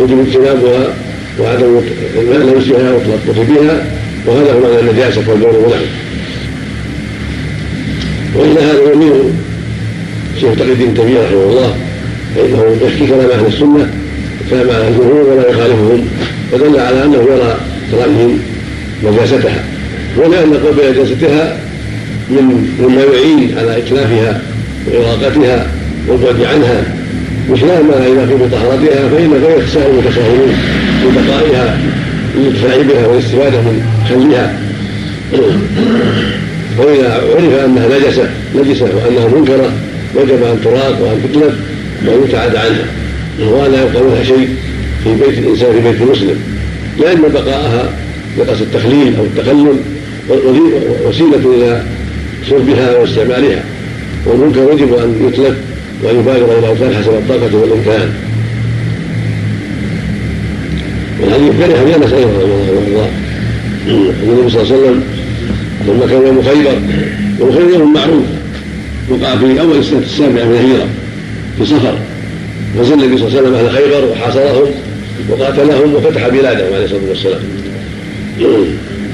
يجب اجتنابها وعدم لمسها والتلطف بها وهذا هو معنى النجاسة والبول واللحم وإن هذا يميل شيخ تقي الدين تيمية رحمه الله فإنه يحكي كلام أهل السنة كلام أهل الجمهور ولا يخالفهم فدل على أنه يرى كلامهم نجاستها. ولأن قول بنجاستها من مما يعين على إتلافها وإراقتها والبعد عنها. بخلاف ما إذا في بطهارتها فإن غير يتساهل المتساهلون في بقائها للانتفاع بها والاستفادة من خلها وإذا عرف أنها نجسة نجسة وأنها منكرة وجب أن تراق وأن تتلف وأن يتعاد عنها. ولا يبقى منها شيء في بيت الإنسان في بيت المسلم. لأن بقاءها بقصد التخليل أو التخلل وسيلة إلى شربها واستعمالها والمنكر يجب أن يتلف وأن يبادر إلى أوصال حسب الطاقة والإمكان. والحديث الثاني حديث أنس أيضا رضي الله النبي صلى الله عليه وسلم لما كان يوم خيبر يوم خيبر يوم معروف وقع في أول السنة السابعة من الهجرة في صفر. نزل النبي صلى الله عليه وسلم أهل خيبر وحاصرهم وقاتلهم وفتح بلادهم عليه الصلاة والسلام.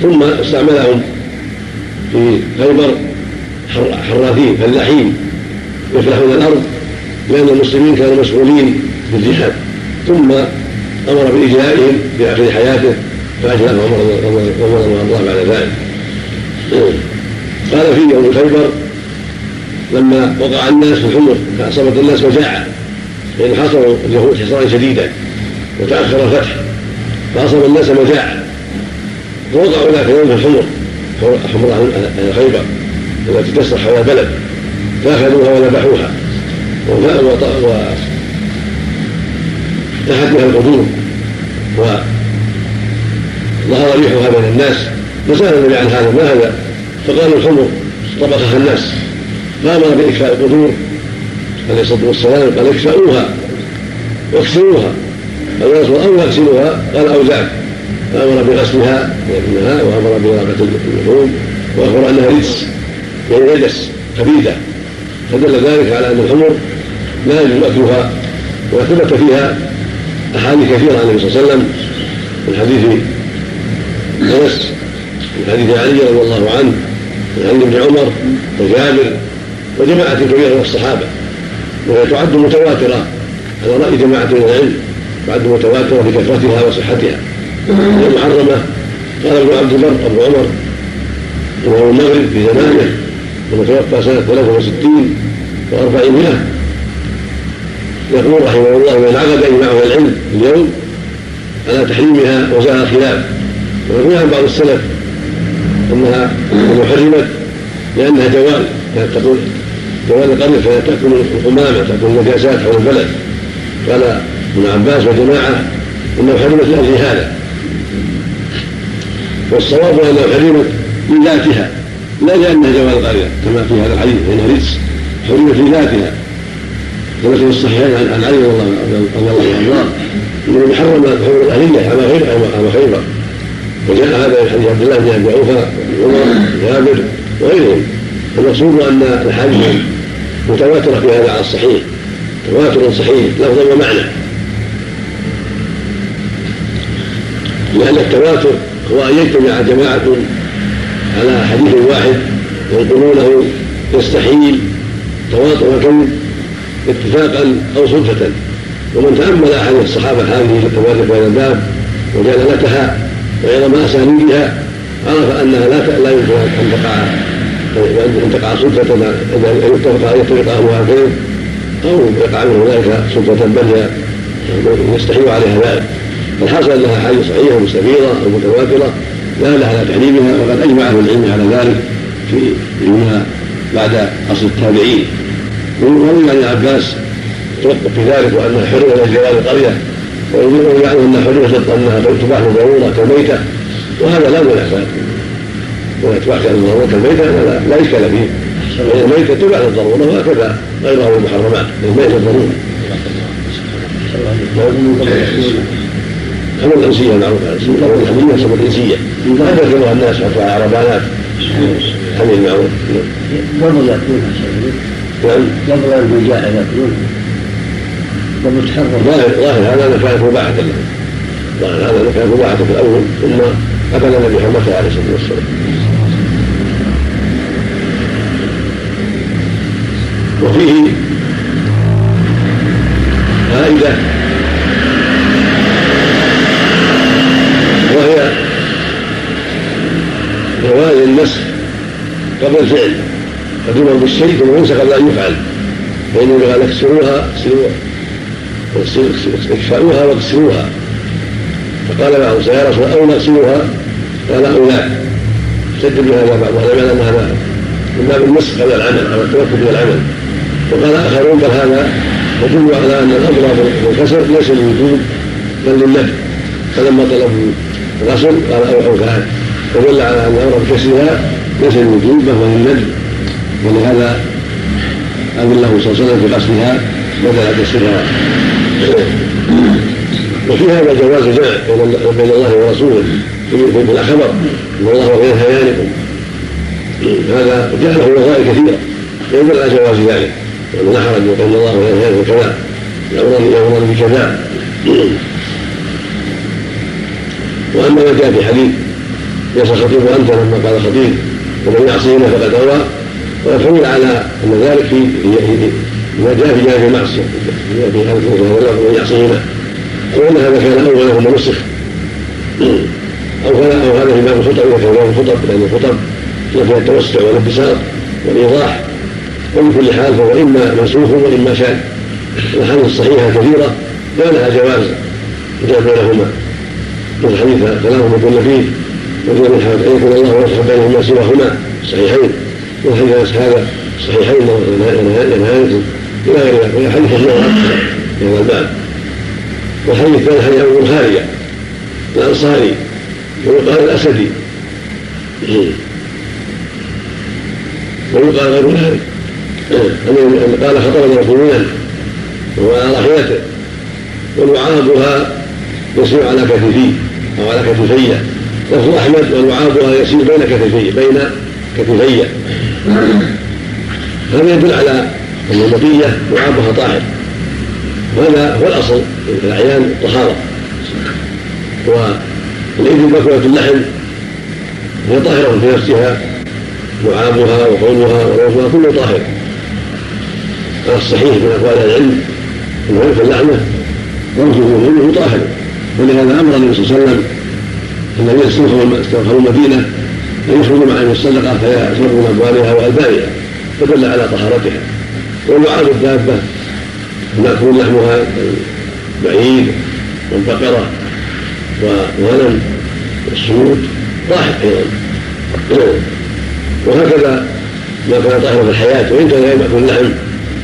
ثم استعملهم في خيبر حراثين فلاحين يفلحون الأرض لأن المسلمين كانوا مشغولين بالجهاد. ثم أمر بإجلائهم في اخر حياته فاجلاهم رضي الله بعد ذلك. قال في يوم خيبر لما وقع الناس في الحمر فأصابت الناس مجاعه لأن حصروا اليهود حصارا شديدا وتأخر الفتح فأصاب الناس مجاعه فوقعوا ذاك اليوم في الحمر حمر أهل خيبر التي تسرح حول البلد فاخذوها وذبحوها وفتحت بها القدور وظهر ريحها بين الناس. فسأل النبي عن هذا. ما هذا؟ فقالوا الحمر طبخها الناس. فامر بإكفاء القدور عليه الصلاة والسلام قال اكفأوها واكسروها قال يا رسول أو اغسلوها؟ قال اوزعك فامر بغسلها وابنها وأمر بإراقة اللحوم وأخبر أنها رجس. نجس خبيثه فدل ذلك على أن الخمر لا يجوز أكلها وثبت فيها أحاديث كثيرة عن النبي صلى الله عليه وسلم. من حديث أنس من حديث علي رضي الله عنه من حديث ابن عمر وجابر وجماعة كبيره من الصحابة. وهي تعد متواترة على رأي جماعة من العلم تعد متواترة لكثرتها وصحتها. وهي محرمه قال ابن عبد البر أبو عمر وهو المغرب في زمانه المتوفى سنة 63 و400 يقول رحمه الله وإن عقد إجماع العلم اليوم على تحريمها وزال الخلاف ويقول عن بعض السلف أنها حرمت لأنها جوال. كانت تقول جوال القرية فهي تأكل القمامة تأكل النجاسات حول البلد. قال ابن عباس وجماعة أنه حرمت لأجل هذا والصواب أنه حرمت لذاتها لا لأنها جوال القرية كما في هذا الحديث فإنها رجس حرمت لذاتها ولكن في الصحيحين عن علي رضي الله عنه إنه محرم حمر الاهليه على غير على خيبر وجاء هذا في حديث عبد الله بن أبي اوفى عمر جابر وغيرهم. المقصود أن الحديث متواتره في هذا على الصحيح. تواتر صحيح لفظا ومعنى. لأن التواتر هو أن يجتمع جماعة على حديث واحد ينقلونه يستحيل تواطؤ كون اتفاقا أو صدفة. ومن تأمل أحاديث الصحابة هذه في هذا الباب وجلالتها وعظم أسانيدها عرف أنها لا لا يمكن أن تقع أن تقع صدفة إذا اتفق أن يتفق أهلها الكذب أو يقع منه ذلك صدفة بل يستحيل عليها ذلك. فالحاصل أنها احاديث صحيحه مستفيضة أو متواترة. داله على تحريمها وقد أجمع أهل العلم على ذلك في علمنا بعد أصل التابعين. وروي عن عباس توقف في ذلك وانها حرمت جوار القرية ويروي عنه انها حرمت أنها تباح للضروره كالميتة وهذا لا منافاه ولا تباح للضروره كالميتة لا, لا إشكال فيه. الميتة تباح للضرورة وهكذا غيرها من المحرمات. الميتة ضرورة. حمل الأنسية الامر الحمليه سمى الأنسية. هذا يركبها الناس على عربانات حمل المعروف قبل ياكلونها نعم. قبل الرجال ياكلونها قبل تحرم ظاهر ظاهر هذا كانت مباحه له ظاهر هذا كانت مباحه في الأول ثم اكل النبي حرمتها عليه الصلاه والسلام وفيه فائدة وهي جواز النسخ قبل الفعل. قد يؤمر بالشيء ثم ينسخ قبل ان يفعل. فإنه قال اكسروها اكفأوها واكسروها فقال بعض يا رسول أو نغسلوها؟ قال أو لا. سد بهذا بعض العلماء أن هذا من باب النسخ قبل العمل على التوكل من العمل. وقال آخرون بل هذا يدل على أن الأمر بالكسر ليس للوجوب بل للنفي فلما طلبوا الغسل قال أو أو كان ودل على أن الامر بكسرها ليس الوجوب بل هو للندب ولهذا اذن له صلى الله عليه وسلم في غسلها بدل كسرها وفي هذا جواز جمع بين الله ورسوله في الخبر إن الله غير هيانكم. هذا جاء له وظائف كثيرة. يدل على جواز ذلك. وانه لا حرج وان الله غير هيانكم كذا. يامر بكذا. وأما ما جاء في حديث ليس الخطيب انت لما قال خطيب ومن يعصينا فقد اوى وقد حمل على أن ذلك في ما جاء في جانب المعصيه في ومن يعصينا وان هذا كان اولا ثم نسخ. أو كان أو هذا في باب الخطب اذا كان باب الخطب لأن الخطب فيها التوسع والانبساط والإيضاح. ومن كل حال فهو إما منسوخ وإما شاذ. الأحاديث الصحيحة كثيرة لا لها جواز الجمع بينهما الحديث كلام كل فيه وفي من ان يكون الله ويصح بينهما سواهما الصحيحين والحديث هذا الصحيحين ينهاكم إلى غير ذلك وهي حديث كثيره في هذا الباب والحديث الثاني حديث أبو الخارجه الأنصاري. ويقال الأسدي. ويقال غير ذلك. أن قال خطبنا وهو على راحلته ولعابها يسير على كتفي أو على كتفي لفظ أحمد ولعابها يسير بين كتفي بين كتفي. هذا يدل على أن المطية لعابها طاهر. وهذا هو الأصل في الاعيان الطهارة. والإبل ماكله اللحم هي طاهرة في نفسها لعابها وقولها وروثها كله طاهر. على الصحيح من أقوال العلم ان اللحمة روثه وقوله طاهر ولهذا أمر النبي صلى الله عليه وسلم الذين استغفروا المدينة ان يخرجوا معهم الصدقة فيشربوا من أموالها والبانها فدل على طهارتها. ولعاب الدابة ماكول لحمها البعير والبقرة والغنم والسود طاهر أيضا. وهكذا ما كان طاهرا في الحياة وإن كان يأكل اللحم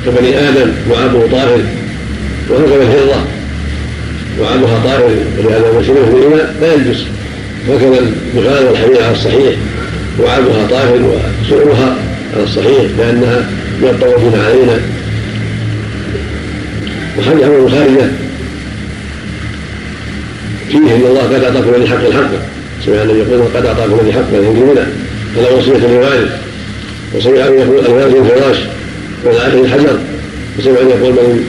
كبني آدم لعابه طاهر وهكذا الفضة وعامها طاهر ولهذا في الإناء لا يلبس. وكذا البغال والحمير على الصحيح وعامها طاهر وسعرها على الصحيح لأنها من الطوافين علينا. وحديث عن الخارجة فيه إن الله قد أعطاكم من حق الحق. سمع النبي يقول قد أعطاكم من حق من هنا فلا وصية لوالد وسمع ان يقول الوالد الفراش والعاقل الحجر. وسمع ان يقول من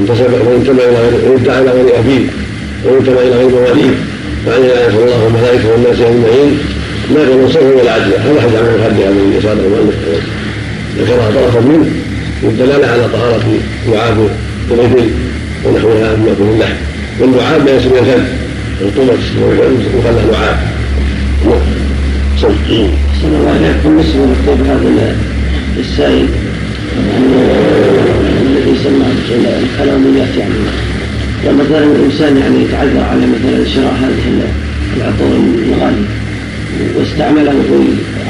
انتسب من انتمى إلى غير ادعى إلى غير أبيه وانتمى إلى غير مواليه لا يغفر الله وملائكته والناس أجمعين لا يكون صرفا ولا عدلا هذا حديث عن الخارجة الذي يساله المؤلف ذكرها طرفا منه. للدلاله على طهارة لعاب الابل ونحوها مما يكون اللحم واللعاب لا يسمى الكلب رطوبة يقال لعاب أحسن الله إليكم بالنسبة لمكتوب هذا السائل الذي سمى الكلاميات يعني لما مثلا الإنسان يعني يتعذر على مثلا شراء هذه العطور الغالية واستعمله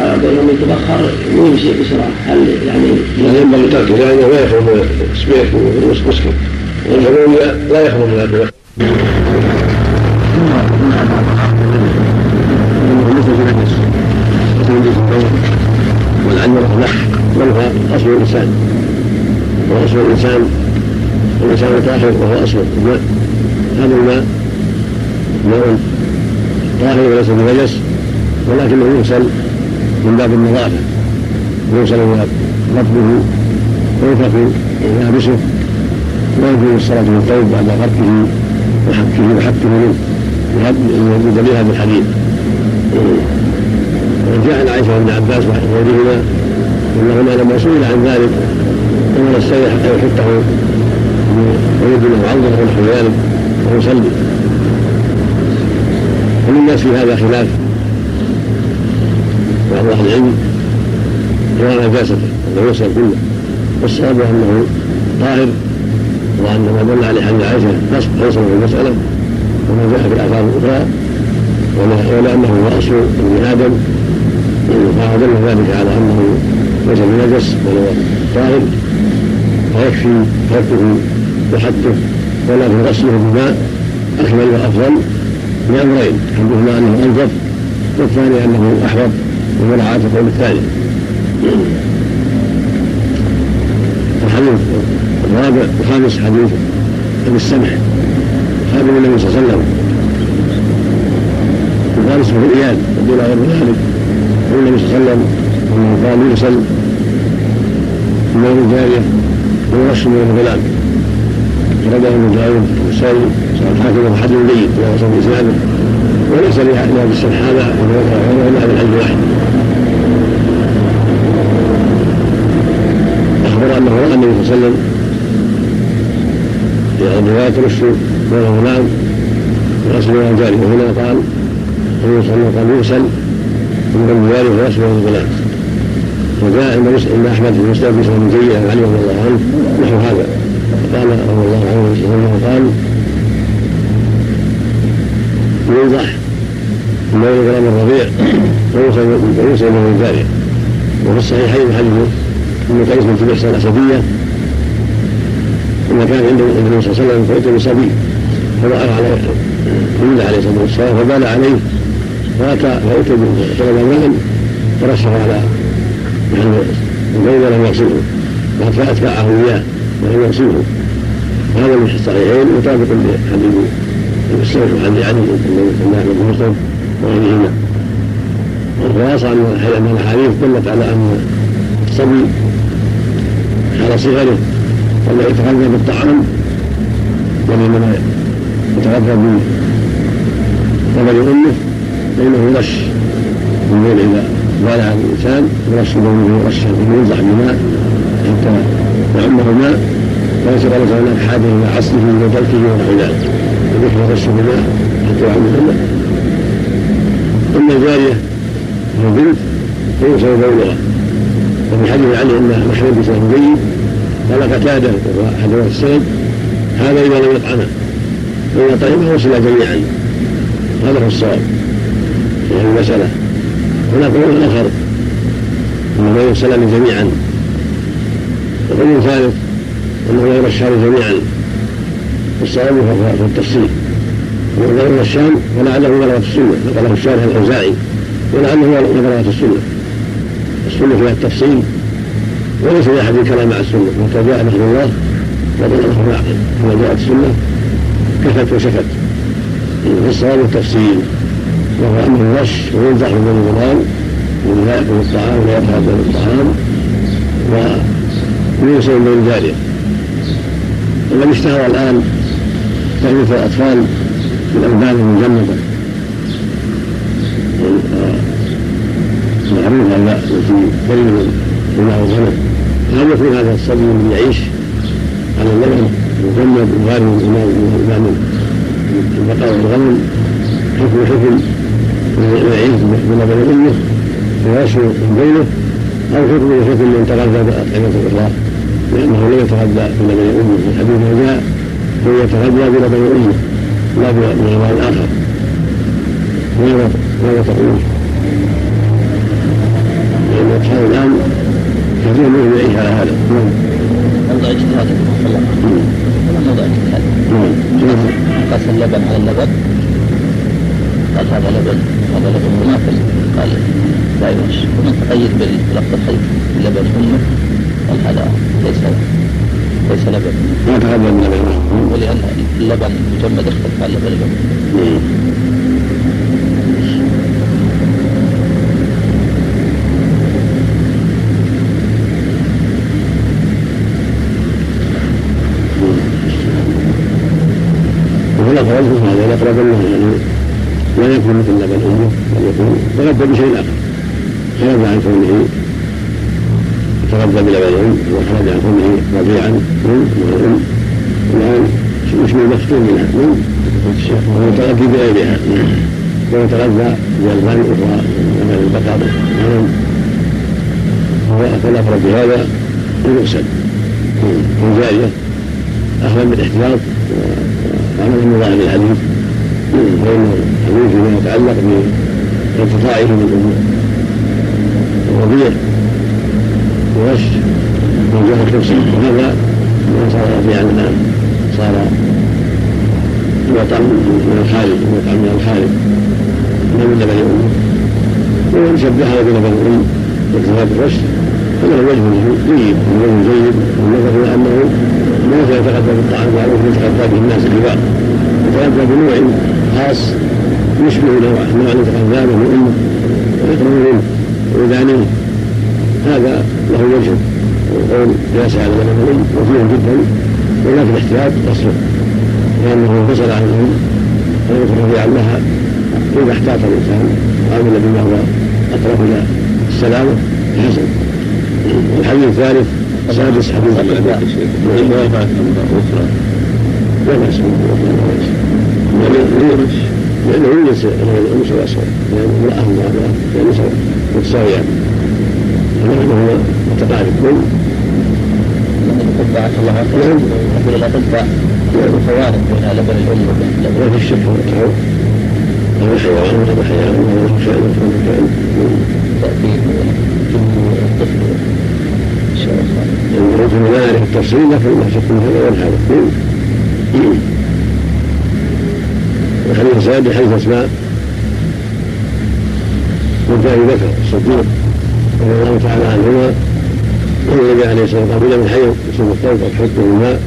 على بينهم يتبخر ويمشي بسرعة. هل يعني لا ينبغي تركه لأنه لا يخرج من السبيك والمسكن والحلول لا يخرج من هذا والعنبرة له منها أصل الإنسان. وأصل الإنسان. الإنسان طاهر وهو أصل الماء هذا الماء ماء طاهر وليس بنجس ولكنه يغسل من باب النظافة. يغسل رطبه ويترك يابسه ويجوز الصلاة في الثوب بعد غرقه وحكه وحكه منه. بدليل هذا الحديث. وجاء عن عائشة وابن عباس وغيرهما أنهما لما سئل عن ذلك أمر السيد حتى يحطه. ويد له عرضه ونحو ذلك ويصلي وللناس في هذا خلاف؟ بعض أهل العلم يرى نجاسته انه يغسل كله والصواب أنه طاهر وأن ما دل عليه حديث عائشة نصب حصل في المساله وما جاء في الاثار الاخرى ولأنه هو اصل ابن آدم فدل ذلك على أنه ليس بنجس بل هو طاهر فيكفي تركه وحده ولكن غسله بماء اكمل وأفضل لامرين أحدهما أنه أنظف والثاني أنه احوط ومراعاة القول الثاني. الحديث الرابع الخامس حديث أبي السمح خادم النبي صلى الله عليه وسلم. وقال اسمه إياد ودون غير ذلك يقول النبي صلى الله عليه وسلم انه قال يرسل من الجاريه ويرش من الغلام. فرده ابن داود والسائل صار الحاكم حد جيد وهو صوت اسناده وليس هذا وهو الا هذا الحديث واحد. أخبر أنه رأى النبي صلى الله عليه وسلم يعني لا ترش من الغلام وغسل من الجاري وهنا قال النبي صلى الله عليه وسلم قال يغسل من الجاري وغسل من الغلام وجاء عند أحمد في مسلم سنه جيد عن علي رضي الله عنه نحو هذا. قال رضي الله عنه قال يوضح ما غلام الربيع ويوصل من الجاريه وفي الصحيحين حديث ابن قيس بن محسن الاسديه لما كان عند النبي صلى الله عليه وسلم فأتي بصبي فرآه على يولى عليه الصلاة والسلام فبال عليه فأتى فأتي بطلب الماء فرشه على محل البين ولم حتى أتبعه إياه. ولم يغسله هذا من الصحيحين مطابق لحديث السيف وحديث علي عند أحمد بن مسلم وغيرهما. والخلاصة أن الأحاديث دلت على أن الصبي على صغره ولا يتغذى بالطعام بل انما يتغذى بثمر أمه فإنه يرش من بين اذا بال على الإنسان يرش بوله يرش يوضح بماء حتى يعمه الماء وليس ليس هناك حاجة إلى عصره ودلكه ونحو ذلك يذكر يرش بماء حتى يعمه الماء أما الجاريه وهو بنت فيوصل بولها وفي حديث علي أن محمد بن جيد قال قتادة وهو رواه السند هذا إذا لم يطعمه. فاذا طعمه وصل جميعا. هذا هو الصواب في هذه المسألة. هناك قول آخر. أنه يرسلان جميعا وقول ثالث أنه لا يرشان جميعا والصواب هو التفصيل وإذا غير الشام فلعله بلغة السنة نقله الشارح الأوزاعي ولعله بلغة السنة. السنة فيها التفصيل وليس لاحد كلام مع السنة. وقد جاء نصر الله والأخرى كما جاءت السنة كفت وشفت. الصواب والتفصيل وهو أنه الرش وينزح من الغلام ولا يأكل الطعام ولا يتغذى بالطعام ويوصل من ذلك ومن اشتهر الآن تغليف الأطفال بالألبان المجمدة معروف أن التي تريد الماء الغنم هل يكون هذا الصبي الذي يعيش على اللبن مجمد وغير من الإمام البقاء والغنم حكم حكم ويعيش بلبن أمه ويشرب من بينه أو حكم حكم من تغذى بأطعمة الإخلاق لأنه لا يتغذى بلبن أمه في الحديث جاء هو يتغذى بلبن أمه لا بغذاء آخر ماذا ماذا تقول؟ لأن الأطفال الآن كثير منهم يعيش على هذا. نعم. موضع اجتهاد موضع اجتهاد نعم. قاس اللبن على اللبن. قال هذا لبن هذا لبن منافس. قال لا يوش ومن تقيد بلفظ الخيط لبن امه هذا ليس ليس لبن. ما تغذى من اللبن ولأن اللبن مجمد يختلف عن لبن نعم وفي الأقرب هذا الأقرب أنه يعني لا يكون مثل لبن أمه بل يكون. تغذى بشيء آخر. خرج عن كونه يتغذى بلبن الأم وخرج عن رضيعا من والأم الآن اسمه مفتون منها من ويتغذى بغيرها. ويتغذى بألبان أخرى لبن البقر نعم. هو فالأقرب بهذا أن يغسل من جارية. أخذا بالاحتياط وعمل من ظاهر الحديث. فإن الحديث فيما يتعلق بارتفاعه من الأمور. الربيع ورش من جهة الكرسي وهذا ما صار ربيعا الآن. صار يطعم من الخارج يطعم من الخارج. لا من لبن أمه ومن شبهها بلبن الأم باكتفاء الرش فله وجه جيد وجه جيد والنظر إلى أنه ليس يتغذى بالطعام معروف يتغذى به الناس الكبار. يتغذى بنوع خاص يشبه نوع نوع يتغذى به. امه ويقرب منه. ويدانيه هذا له وجه وقول قياس على لبن الام وفيه جدا ولكن الاحتياط تصلح لأنه انفصل عن الام فيكون رفيعا لها إذا احتاط الإنسان وعمل بما هو اقرب إلى السلامه فحسن الحديث الثالث سادس حديث رواية أخرى. لا بأس لأنه يجلس الأنس الأسود لأن امرأة وهذا يعني سواء متساويان. ونحن هو متقارب الأطباء الله نعم. يقول بين لبن حيوان حيوان التأثير جمهور الطفل يعني لا يعرف التفصيل لكن لا شك من هذا ولا هذا. الحديث السابع حديث أسماء. ابي بكر الصديق الله تعالى عنهما النبي عليه الصلاه والسلام قبل من حي يصيب الثوب وتحطه الماء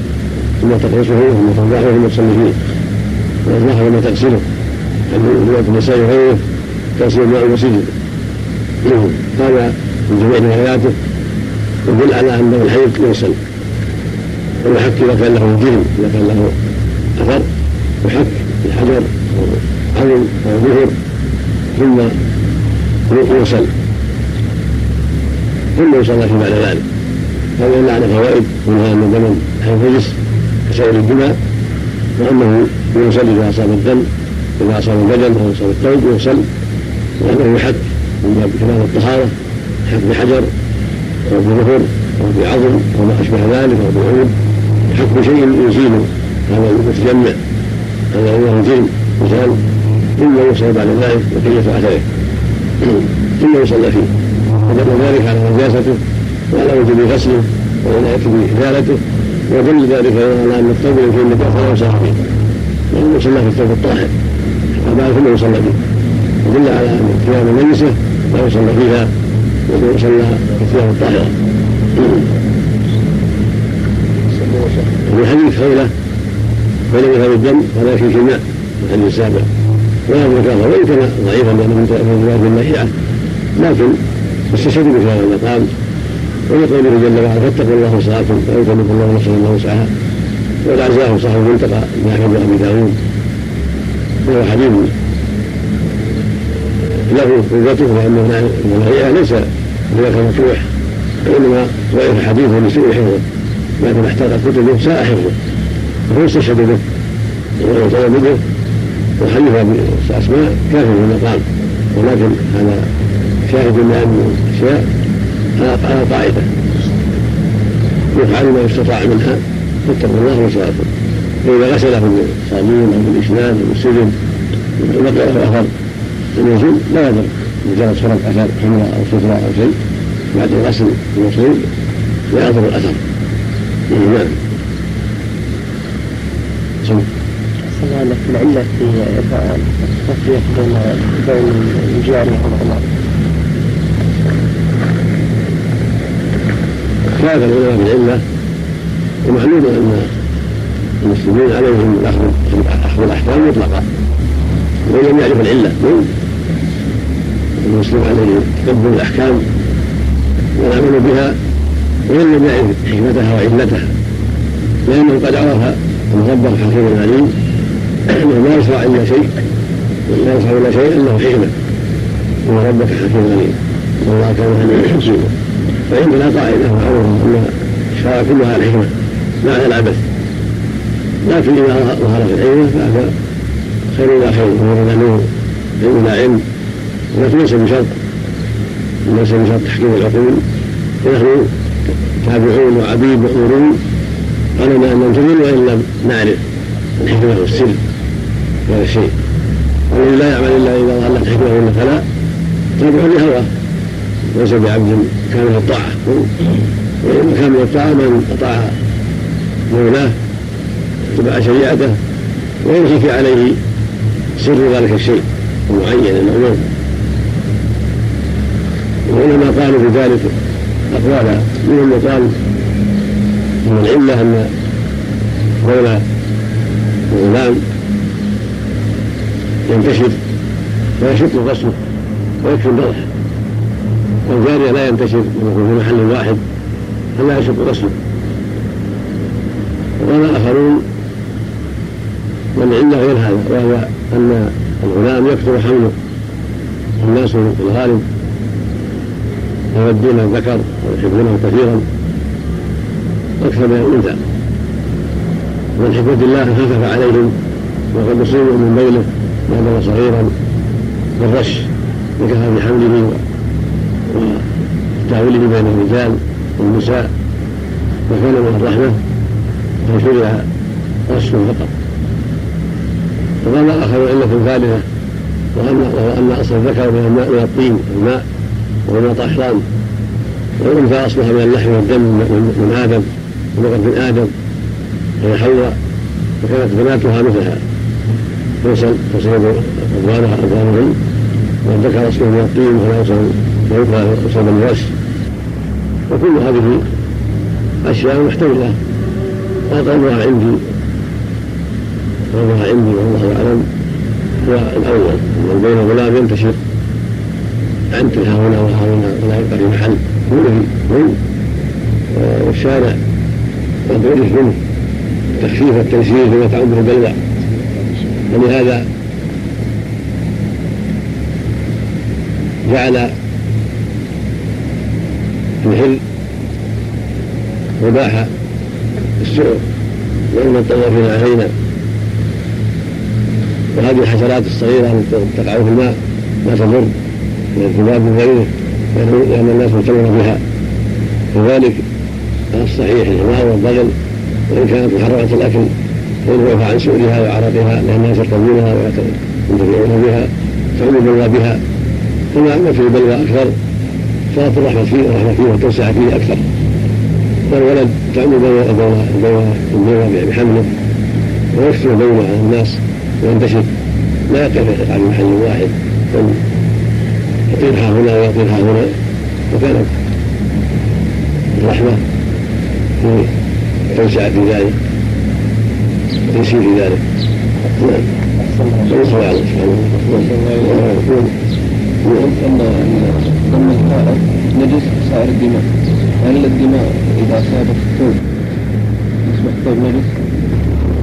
ثم تقرصه ثم تنضحه ثم تصلي فيه ويصلحه ثم تغسله يعني روايه النساء وغيره تغسل الماء وسجد هذا من جميع رواياته يدل على ان الحيض يغسل ويحك اذا كان له جرم اذا كان له اثر يحك بالحجر أو عظم أو ظهر ثم يغسل ثم يصلى في بعد ذلك هذا يدل على فوائد منها ان الدم يجس كسائر الدماء وأنه يغسل إذا أصاب الدم إذا أصاب البدن أو أصاب الثوب يغسل وانه يحك من باب كمال الطهارة يحك بحجر أو بظهر أو بعظم أو ما أشبه ذلك أو بعود حكم شيء يزيل هذا المتجمع. هذا هو الجن يزال ثم يوصل بعد ذلك بقية أثره ثم يصلى فيه. ذلك على نجاسته وعلى وجوب غسله وعناية بإزالته ودل ذلك على أن الثوب لا يصلى فيه لأنه يصلى في الثوب الطاهر وبعد ثم يصلى فيه ودل على أن ثياب النجسة لا يصلى فيها وصلى في الثياب الطاهرة وفي حديث خولة بين يذهب الدم ولا في جماع الحديث السابع ولا ذكر وإن كان ضعيفا لأنه من روايه المهيعه لكن استشهدوا في هذا المقام ولقوله جل وعلا فاتقوا الله وسعاكم يكلف الله نفسا الا وسعها. والأعزاء صاحب المنتقى من أبي داود. وهو حديث له قوته وان المهيئه ليس هناك مفتوح. وإنما ضعيف حديثه لسوء حفظه. لكن احتاط كتبه ساء حفظه. فهو استشهد به. به وحديث أسماء كافر في المقام ولكن هذا شاهد لأن اشياء على قاعدة يفعل ما يستطاع منها فاتقوا الله وسعكم فاذا غسل في الصابون أو في الاسنان أو السجن بقي له أثر. لم يزول لا يضر. مجرد فرق اثر حمرة أو ستره أو شيء بعد الغسل المصيب لا يضر الاثر نعم. لك العلة في التفريق بين بين الجاري والغلام كاد العلماء بالعلة ومعلوم أن المسلمين عليهم أخذ الأحكام مطلقة وإن لم يعرف العلة. المسلم عليه تقبل الأحكام والعمل بها وإن لم يعرف حكمتها وعلتها. لأنه قد عرف المدبر حكيم عليم انه لا يشرع إلا شيء لا يشرع إلا شيء أنه حكمة ان ربك حكيم عليم. والله كان حكيما فعندنا قاعدة معروفه ان الشرع كلها الحكمة. لا على العبث لكن إذا ظهرت الحكمه فهذا خير لا خير. هو لا نور علم لا علم ولكن ليس بشرط ليس بشرط تحكيم العقول. ونحن تابعون وعبيد مأمورون علينا ان ننتظر وإن لم نعرف. الحكمه والسر هذا الشيء. والذي لا يعمل إلا إذا ظهر له حكمة ولا فلا تابع لهواه ليس بعبد كامل الطاعة. وإن كامل الطاعه من أطاع مولاه اتبع شريعته وإن خفي عليه سر ذلك الشيء المعين المأمور والعلماء قالوا في ذلك أقوالا منهم من قال من العلة أن قول الغلام ينتشر ويشق غسله ويكفي البرح والجارية لا ينتشر في محل واحد فلا يشق غسله وقال آخرون والعلة غير هذا وهو أن الغلام يكثر حمله الناس في الغالب يودون الذكر ويحبونه كثيرا. أكثر من الأنثى. ومن حكمة الله خفف عليهم وقد أصيبوا من بينه كان صغيرا بالرش وكفى بحمله وتعويله بين الرجال والنساء وكان من الرحمة فشرع رش فقط. وقال آخر علة ثالثة وهو أن أصل الذكر من الماء من الطين الماء وهو ماء طهران والأنثى أصلها من اللحم والدم من آدم ولغة من آدم وهي حواء وكانت بناتها مثلها. توصل تصيب أبوانها أبوانهم والذكر أصله من الطين ولا يوصل يوصل من الرش وكل هذه أشياء محتملة. وأقلها عندي وأقلها عندي والله أعلم. هو الأول. أن بين غلام ينتشر. عنتها هنا وهنا ولا يبقى في محل مؤذي والشارع قد عرف منه. تخفيف التيسير فيما تعده البلوى ولهذا جعل الحل وباح السعر وإن الطوافين علينا وهذه الحشرات الصغيرة التي تقع في الماء لا تضر من الذباب وغيره لأن الناس مهتمون بها. وذلك الصحيح الحمار والبغل وإن كانت محرمة الأكل يعفى عن سؤلها وعرقها لأن الناس يركبونها وينتفعون بها البلوى بها. وما في البلوى أكثر صارت الرحمة فيه الرحمة فيه وتوسع فيه أكثر. والولد تعم البلوى بحمله ويكثر بينه على الناس وينتشر. لا يقف على محل واحد. بل يطيرها هنا ويطيرها هنا. وكانت الرحمة في توسع في ذلك. تيسير في ذلك. نعم. الله اعلم أن دم الحائط نجس سائر الدماء هل الدماء اذا سابت الثوب يصبح الثوب نجس؟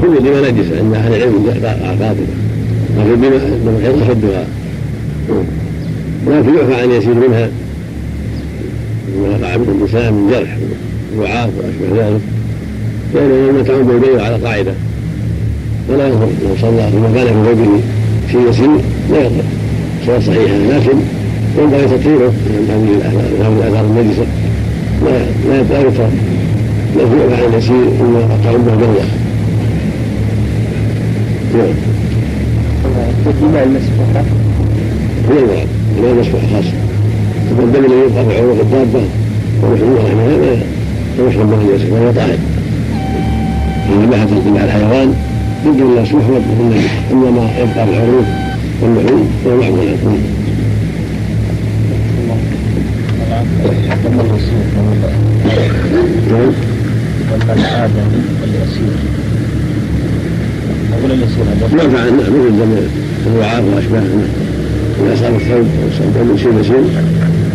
كل الدماء نجس عند أهل العلم باطله لكن الدماء الحيض اشدها لكن يعفى عن يسير منها ما وقع من النساء من جرح وعاف واشبه ذلك لأن لما تعود بالبيع على قاعدة ولا يضر لو صلى ثم كان في ثوبه شيء يسير لا يضر صلاه صحيحه لكن ينبغي تطهيره من هذه الاثار النجسه لا لا لا يترك يعفى عن يسير ثم تعود بالبيع نعم. الدماء المسفوحه هو المراد لا المسفوحه خاصه الدم الذي يبقى في عروق الدابه ونحوها هذا لا يشرب به اليسير وهو طاهر في ذبيحه الحيوان يمكن الله سبحانه وتعالى اما ما يبقى العروق واللحوم فهو محمول دم اليسير نعم ما فعل نعم مثل دم الوعاء واشباهه اذا صار الثوب دم يسير يسير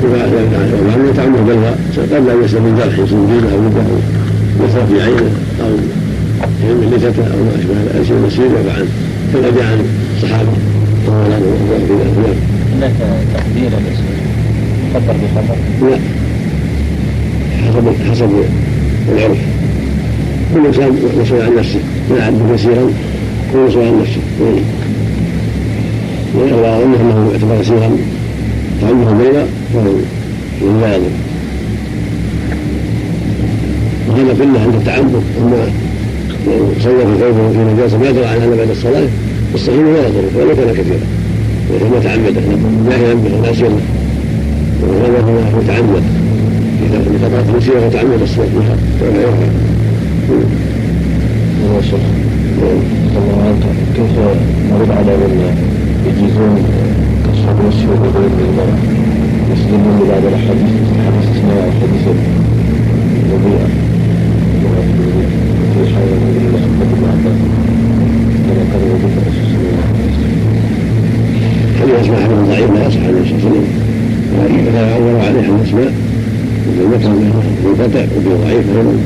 وأما تعمه بلغى قبل أن يسلم من جرح سنجيل أو يده أو يصرف في عينه أو من لتته أو ما أشبه الأشياء يسير يعفى عنه كما جاء عن الصحابة رضي الله عنهم في ذلك هناك تقدير اليسير خبر بخبر لا. حسب حسب العرف كل انسان مسؤول عن نفسه. من عبد يسيرا هو مسؤول عن نفسه. الله اظن أنه يعتبر يسيرا تعمه بيضا فهو لا يضر وهذا كله عند التعبد. اما صلى في ثوبه في نجاسة. ما يدرى عنها بعد الصلاة الصحيح لا يضر. ولو كان كثيرا. لكن ما تعمد. لا ينبغي لا وهذا هو متعمد اذا قطعت المسيرة وتعمد الصلاه بها فلا يرفع هو شيخ الله عنك كيف نرد على من يجيزون كشف الوجه وغير المرأة؟ يسلمون ببعض الأحاديث حديث اسمها حديث الوضيئة في شعر النبي الله صلى الله عليه وسلم كما صلى الله عليه اسماء حديث ضعيف لا يصح النبي صلى الله عليه وسلم ولا يعول عليه عن الاسماء مثل مكر منقطع وفي ضعيف أيضا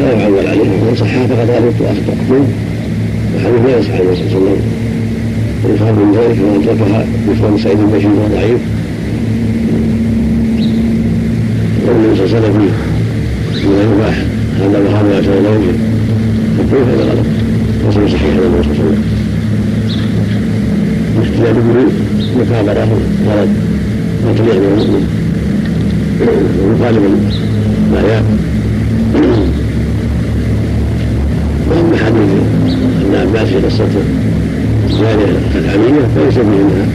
لا يعول عليه ومن صحها فقد غلط واخطا وحديث لا يصح عن النبي صلى الله عليه وسلم ويفهم من ذلك ومن تركها مثل سعيد وهو ضعيف والنبي صلى الله عليه وسلم من المباح هذا وهذا عشان لا يوجد مكروه هذا غلط ليس صحيح عن النبي صلى الله عليه وسلم واختلاف به مكابرة ولد ما تليق بالمؤمن ويخالف ما يأكل واما حديث ابن عباس في قصه الجاريه العمية فليس فيه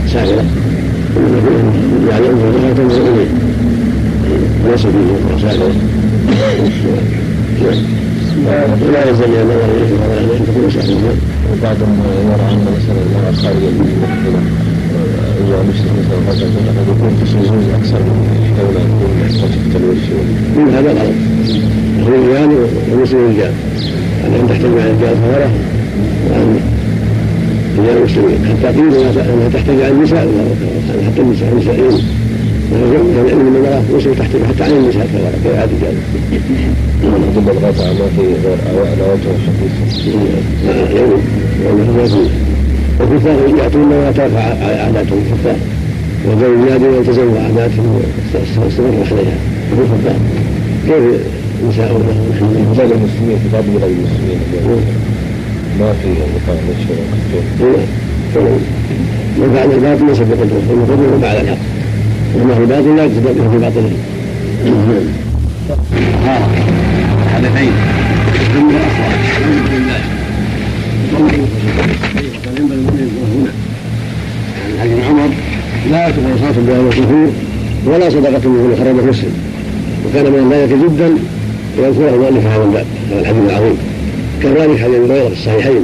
انما فيه يعني انظر لها تنظر اليه ليس فيه ساحره ولا يلزم ان النظر اليه ولا ان تكون ساحره وبعضهم يرى أن مثلا المرأة خارجة من إذا مشرك مثلا غزل قد يكون في شذوذ أكثر من أن يكون محتاج في من هذا الغلط الرجال ومسلم الرجال أن تحتمل على الرجال ثمرة وأن رجال المسلمين حتى قيل أنها تحتاج على النساء حتى النساء النسائين كان علم من المرأة مسلم تحتاج حتى على النساء ثمرة كالعادة الرجال ضد الغطاء ما في غير أوائل وجه الحديث يوم فيه والكفار يعطون ما ترفع عاداتهم الكفار وذوي النادي يلتزموا عاداتهم واستمر عليها. وفي الكفار كيف نساؤنا ونحن غير المسلمين في بعض بلاد المسلمين. ما في وكفين من فعل الباطل ليس بقدره المقدر هو فعل الحق. وما في الباطل لا يقتدى به في باطله حدثين ثم الاصغر الحمد لله. لا تقبل صلاه بها الكفور ولا صدقة من خرج مسلم. وكان من ذلك جدا ويذكر المؤلف هذا الباب هذا الحديث العظيم. كذلك حديث هريره في الصحيحين.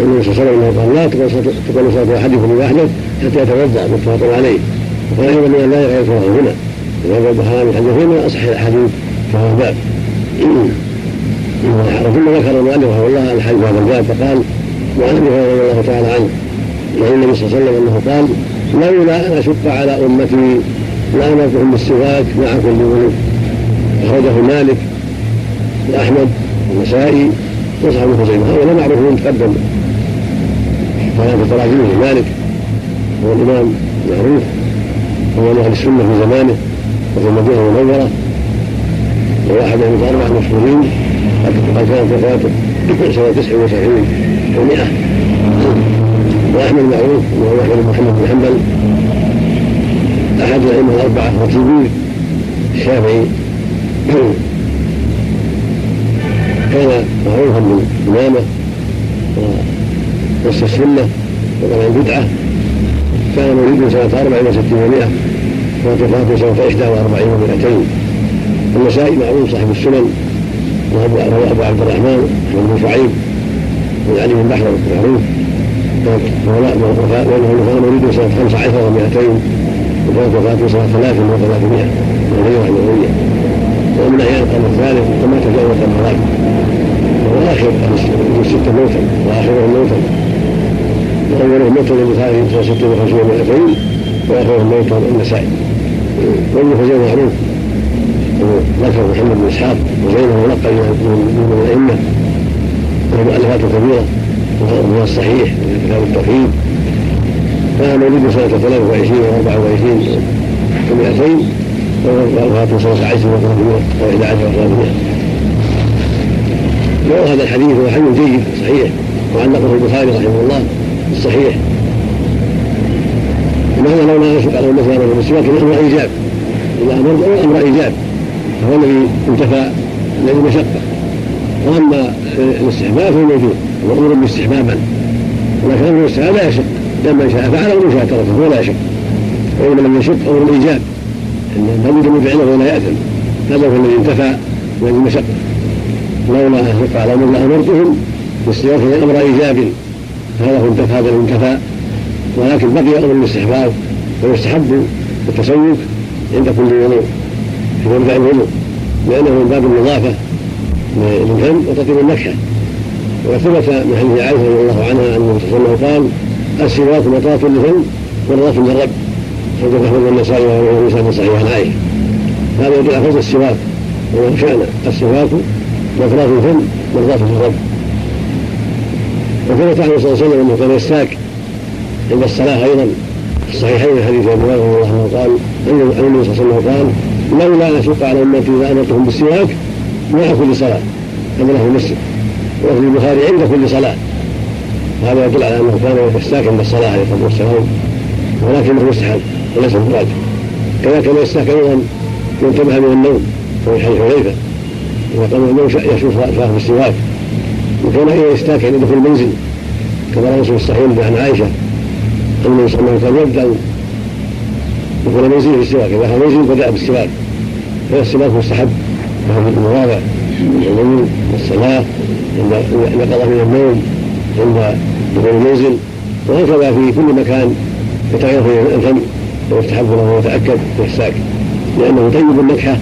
النبي صلى الله عليه وسلم قال لا تقبل صلاه أحدكم بواحده حتى يتوضأ متفق عليه. وقال أيضا من لا يغير هنا. وهذا البخاري حديث من أصح الاحاديث في هذا الباب. ثم ذكر المؤلف رحمه الله الحديث هذا الباب فقال وعن أبي هريرة رضي الله تعالى عنه عن النبي صلى الله عليه وسلم أنه قال لولا أن اشق على أمتي لامرتهم بالسواك مع كل وضوء أخرجه مالك واحمد والنسائي واصحاب خزيمه هؤلاء معروفون تقدم. في تراجمه مالك. هو الإمام معروف. هو من أهل السنة في زمانه وفي المدينة المنوره وواحد من الاربعه مشهورين قد كانت وفاته سنة 79 و100 وأحمد معروف وهو احمد محمد بن حنبل. أحد الأئمة الأربعة وتلميذ الشافعي. كان معروفا بالإمامة ونص السنة وطبعا البدعه كان مولده سنة 64 و100 وفاته سنة 41 و200 النسائي معروف صاحب السنن وابو أبو عبد الرحمن بن شعيب. بن علي بن بحر معروف وانه كان مولده سنه 15 و200 وكانت وفاته سنه 3 و300 من غير النبويه ومن احيان القرن الثالث وما تجاوز المراد وهو اخر السته موتا واخرهم موتا واولهم موتا البخاري سنه 56 و200 واخرهم موتا النسائي وابن خزيمه معروف ذكر محمد بن اسحاق وزينه ملقب من الأئمة له مؤلفات كبيره وهو الصحيح من كتاب التوحيد كان مولده سنه 23 و24 و200 ووفاته سنه 10 و300 و11 و300 وهذا الحديث هو حديث جيد صحيح. وعلقه البخاري رحمه الله الصحيح ومهما لو لا يشق على بالسواك أمر ايجاب إذا أمر أمر ايجاب فهو الذي انتفى الذي مشقة. وأما الاستحباب فهو موجود. أمر باستحبابا. ولكن أمر الاستحباب لا يشق. لما شاء فعل ومن شاء تركه ولا يشق. وإنما لم يشق أمر الايجاب ان لابد من فعله ولا يأثم. هذا هو الذي انتفى من المشقه لولا اشق على أمر لامرتهم بالسواك أمر إيجاب. هذا هو انتفى هذا المنتفى ولكن بقي أمر الاستحباب. ويستحب التسوق عند كل وضوء في مرجع الوضوء. لأنه من باب النظافة. للفم وتطيب النكهه وثبت من حديث عائشه رضي الله عنها ان النبي صلى الله عليه وسلم قال السواك مطاف للفم مرضاة للرب حديث احمد النسائي وهو الانسان صحيح عن عائشة. هذا يدل على فضل السواك وهو شان السواك مطهرة للفم مرضاة للرب وثبت عنه صلى الله عليه وسلم أنه كان يستاك. عند الصلاة أيضا في الصحيحين حديث أبي هريرة رضي الله عنه قال أن النبي صلى الله عليه وسلم قال لولا اشق على أمتي لأمرتهم بالسواك مع كل صلاه هذا له مسلم وفي البخاري عند كل صلاة. هذا يدل على أنه كان يستاك عند الصلاه عليه الصلاة والسلام ولكنه مستحب وليس مراد كذلك كان يستاك أيضا منتبه من النوم في حديث حذيفة. اذا قام النوم يشوف راسه بالسواك وكان اذا يستاك عند المنزل كما روى الصحيح عن عائشة أن النبي صلى الله عليه وسلم كان يبدأ دخول منزله بالسواك إذا دخل منزل بدأ بالسواك. فالسواك مستحب وهو في المواضع والصلاه عند اليقظه من النوم عند دخول المنزل. وهكذا في كل مكان يتغير فيه الفم ويستحب له ويتأكد بالساك لأنه يطيب النكهه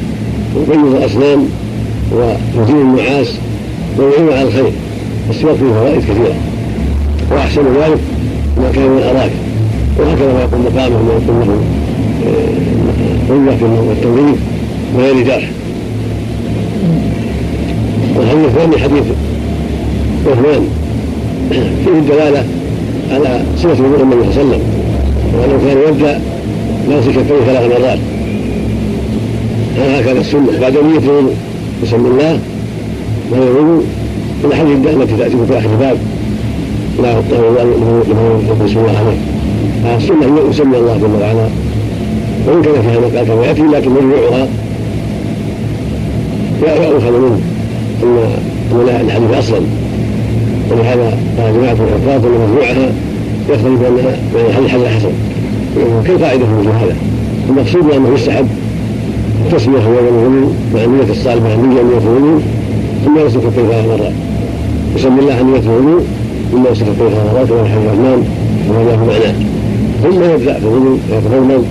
ويطيب الاسنان ويزيل النعاس ويعين على الخير السواك فيه فوائد كثيرة. وأحسن ذلك ما كان من الأراك. وهكذا ما يقول مقامه ما يقول له قوه والتنظيف وغير جرح. والحديث الثاني حديث عثمان فيه الدلالة على صفة وضوء النبي صلى الله عليه وسلم. وأنه كان يبدا يغسل كفيه ثلاث مرات. هكذا السنة. بعد نيه الوضوء بسم الله وهو الوضوء من الحديث التي تأتي في اخر الباب لا له بسم الله. عليه فالسنه يسمي الله جل وعلا. وإن كان فيها مقال كما يأتي لكن مرجوعها يؤخذ منه. إن الحديث أصلا. ولهذا الحفاظ ان مرجوعها يخرج بانها بين الحديث حديث حسن كالقاعده في مثل هذا. المقصود انه يستحب التسميه هو الوضوء مع النية الصالحة النية نية الوضوء ثم يغسل كفيه ثلاث مرات يسمي الله نية الوضوء ثم يغسل كفيه ثلاث مرات وهو حديث عثمان وهذا هو معناه ثم يبدأ في الوضوء ويتضمن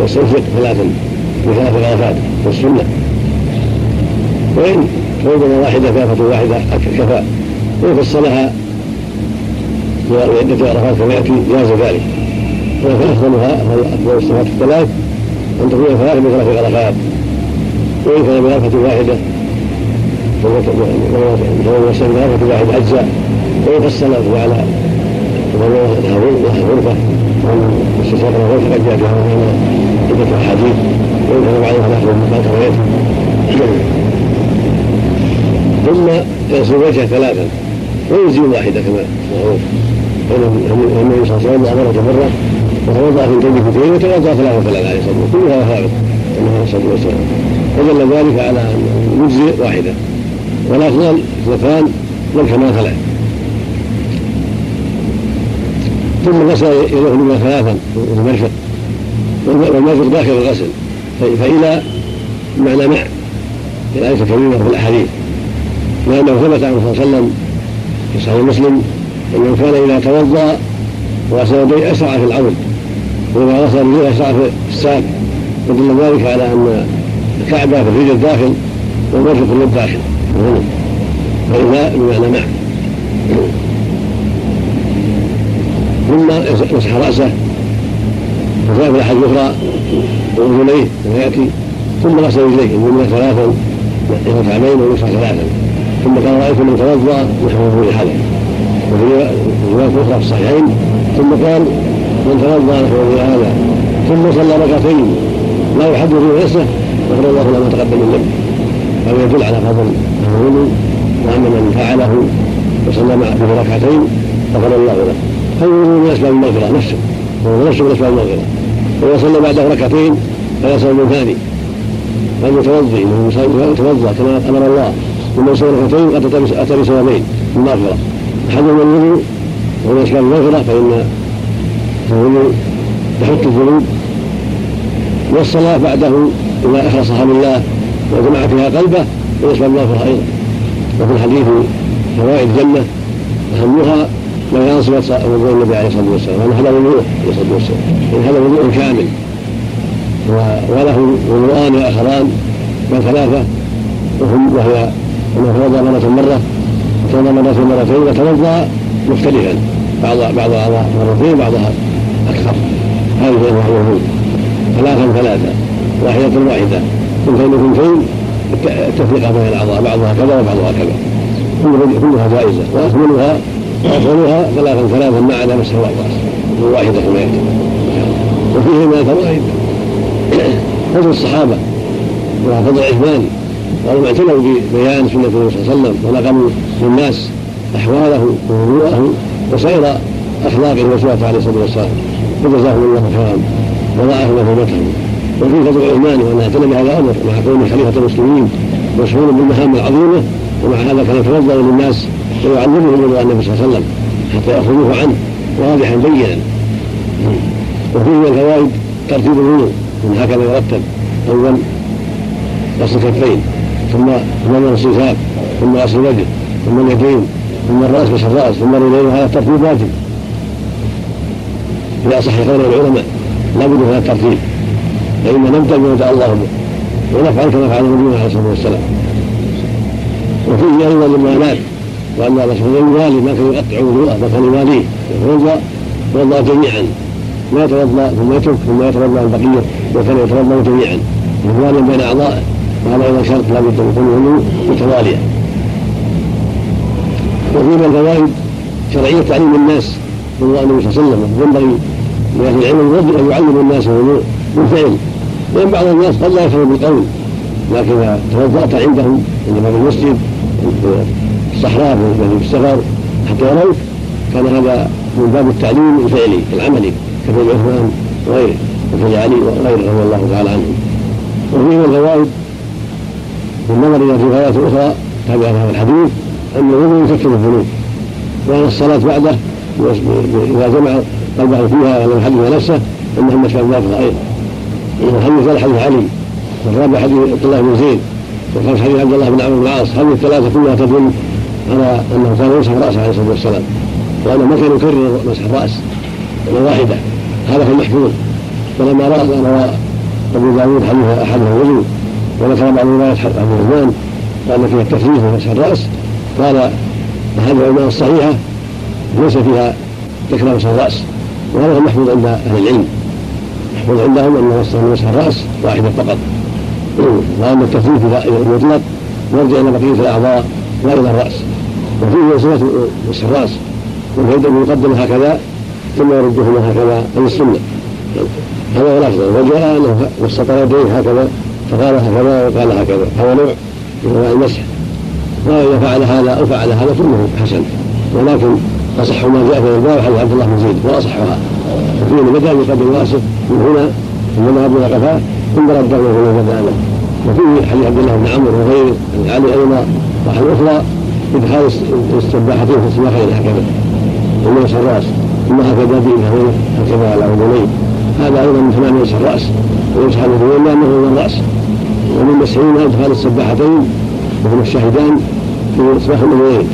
ويستنفق ثلاثا بثلاث غرفات والسنة. وان موضة واحدة كافة واحدة كفى وإن فصلها وعدة عرفات كما يأتي جاز ذلك ولكن أفضلها أفضل الصفات الثلاث أن تكون ثلاث بثلاث عرفات وإن كان بعرفة واحدة وسلم بعرفة واحدة أجزاء وإن فصل على لها غرفة وأن استشراق الغرفة قد جاء فيها عدة أحاديث وإن كان بعضها نحو ما كما يأتي ثم يغسل وجهه ثلاثا ويجزي واحدة كما معروف. النبي صلى الله عليه وسلم امره مره وتوضأ في الجنة اثنتين وتوضأ ثلاثة ثلاثة عليه الصلاه والسلام كلها ثابت عليه الصلاه والسلام فدل ذلك على ان يجزي واحدة. والافضل اثنتان والكمال ثلاث ثم غسل يده منها ثلاثا المرفق والمرفق داخل الغسل. فإلى معنى مع. في الآية الكريمة في الأحاديث. لأنه ثبت عنه صلى الله عليه وسلم في صحيح مسلم أنه كان إذا توضأ غسل يديه أسرع في العود وإذا غسل رجليه أسرع في الساق ودل ذلك على أن الكعبة في الرجل داخل والمرفق اليد داخل. فإذا بمعنى مع ثم مسح رأسه وجاء في وأذنيه كما يأتي ثم غسل رجليه اليمنى ثلاثا الكعبين ويمسح ثلاثا ثم قال رايت من توضأ نحوه لحدث وفي روايه أخرى في الصحيحين ثم قال من توضأ نحوه هذا. ثم صلى ركعتين لا يحدث في نفسه غفر الله له ما تقدم من ذنبه هذا يدل على فضل الوضوء وأن من فعله وصلى معه ركعتين غفر الله له. فالوضوء من أسباب المغفرة نفسه. وهو نفسه من أسباب المغفرة. وإذا صلى بعده ركعتين من ثاني. فالمتوضي يتوضأ كما أمر الله. ثم يصلي ركعتين اتى بسببين المغفره احدهما الوضوء وهو اسباب المغفرة فان الوضوء يحط الذنوب والصلاة بعده إذا أخلصها لله وجمع فيها قلبه اسباب المغفرة أيضا. وفي الحديث فوائد الجنة أهمها ما ينصب وضوء النبي عليه الصلاة والسلام. وان هذا وضوء عليه الصلاة والسلام. إن هذا وضوء كامل. وله وضوءان اخران بل ثلاثة وهم وهي إنه توضا مرة مرة وتوضا مرة مرتين وتوضا مختلفا. بعض بعض الاعضاء مرتين بعضها أكثر. هذه هي الوضوء ثلاثا ثلاثا واحدة واحدة. ثنتين ثنتين التفرقة بين الأعضاء. بعضها كذا وبعضها كذا. كلها جائزة. واكملها وافضلها ثلاثا ثلاثا ما عدا مسح الراس واحدة كما يأتي. وفيه من الفوائد فضل الصحابة. وفضل العثمان قالوا اعتنوا ببيان سنة النبي صلى الله عليه وسلم ونقلوا للناس أحواله ووضوءه وسائر اخلاقه وصفاته عليه الصلاة والسلام. فجزاهم الله خيرا. وضاعف مثوبتهم وفي فضل عثمان وأن اعتنى بهذا الأمر مع كونه خليفة المسلمين مشهور بالمهام العظيمة ومع هذا كان يتوضا للناس ويعلمهم رضوان النبي صلى الله عليه وسلم حتى يأخذوه عنه واضحا بينا. وفيه من الفوائد ترتيب الوضوء من هكذا يرتب اول غسل الكفين ثم ثم الكتاب ثم غسل الوجه ثم اليدين ثم الرأس مسح الرأس ثم الرجلين هذا الترتيب واجب. في اصح قول العلماء لا بد من هذا الترتيب. فإن نبدأ بما دعا الله به ونفعل كما فعل النبي عليه الصلاة والسلام. وفيه أيضا الموالاة وأن الله سبحانه يوالي ما كان يقطع وضوءه ما كان يواليه يتوضأ يتوضأ جميعا. ما يتوضأ ثم يترك ثم يتوضأ البقية وكان يتوضأ جميعا. يوالي بين أعضائه وهذا أيضا شرط لا بد من يكون متواليا وفي من الفوائد شرعية تعليم الناس رضوان النبي صلى الله عليه وسلم. ينبغي لأهل العلم أن يعلموا الناس بالفعل. لأن بعض الناس قد لا يفهم بالقول. لكن إذا توضأت عندهم عند باب المسجد في الصحراء في السفر حتى يروك كان هذا من باب التعليم الفعلي العملي كفعل عثمان وغيره وفعل علي وغيره رضي الله تعالى عنهم. وفيه من الفوائد بالنظر إلى روايات أخرى تابعة هذا الحديث أن الوضوء يكفر الذنوب وأن الصلاة بعده اذا جمع قلبه فيها ولم يحدث نفسه أنه مشى ذلك أيضا الحديث قال حديث علي والرابع حديث عبد الله بن زيد والخامس حديث عبد الله بن عمرو بن العاص هذه الثلاثة كلها تدل على أنه كان يمسح رأسه عليه الصلاة والسلام وأنه ما كان يكرر مسح الرأس واحدة هذا في المحفوظ ولما راى أبو داود حديث احدهم الوضوء وذكر بعض روايات ابو عثمان قال فيها التخفيف ومسح الرأس. قال هذه العلماء الصحيحة ليس فيها تكرار مسح الرأس وهذا محفوظ عند أهل العلم. محفوظ عندهم ان مسح الرأس واحدة فقط. واما التخفيف المطلق يرجع إلى بقية الأعضاء لا إلى الرأس. وفيه صفه مسح الرأس واليد يقدم هكذا ثم يردهما هكذا عن السنة. هذا هو الأفضل. وجاء أنه وسط يديه هكذا. فقال هكذا وقال هكذا هذا نوع من المسح. واذا فعل هذا أو فعل هذا كله حسن. ولكن أصح ما جاء في الباب حديث عبد الله بن زيد واصحها وفيه بدا يقدم راسه من هنا ثم إلى قفاه ثم رده من بدا له وفيه حديث عبد الله بن عمرو وغيره علي أيضا واحد أخرى إدخال السباحتين في السباحين هكذا. يسع الرأس. ثم هكذا بإبهامين هكذا على اذنيه هذا أيضا من يسع الرأس. ويمسح الاذنين لأنه هو الرأس. ومن مسحين ادخال السباحتين وهما الشاهدان في اصباح الاذنين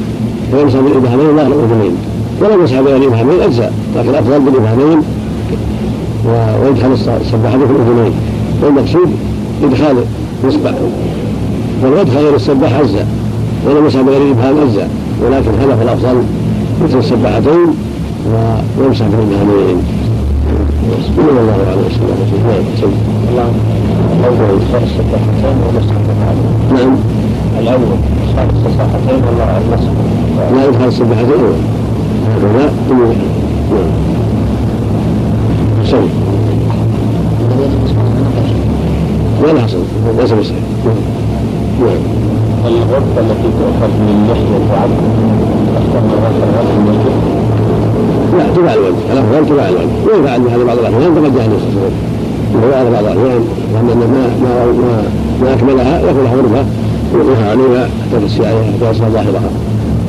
فيمسح بالابهامين ظهر الاذنين ولو مسح بغير الابهامين أجزاء لكن الافضل بالابهامين ويدخل السباحتين في الاذنين والمقصود إدخال اصبع ولو ادخل غير السباح أجزاء. ولو مسح بغير الابهام أجزاء ولكن هذا هو الأفضل مثل السباحتين ويمسح بالابهامين صلى الله عليه وسلم. نعم الأول إدخال السباحتين ومسح نعم الأول إدخال السباحتين ولا المسح لا يدخل السباحتين هكذا ثم نعم سم ما لها صوت ليس بصحيح نعم الغرفة التي تؤخذ من لحية عبد أكثر من غرفة الوجه. لا تبع الوجه الافضل تبع الوجه. وينفع عند هذا بعض الأحيان؟ تقدم عليه وهو بعض الاحيان لأن ما ما ما, أكملها يكون غرفه يوقفها عليها حتى تسي عليها حتى يصل ظاهرها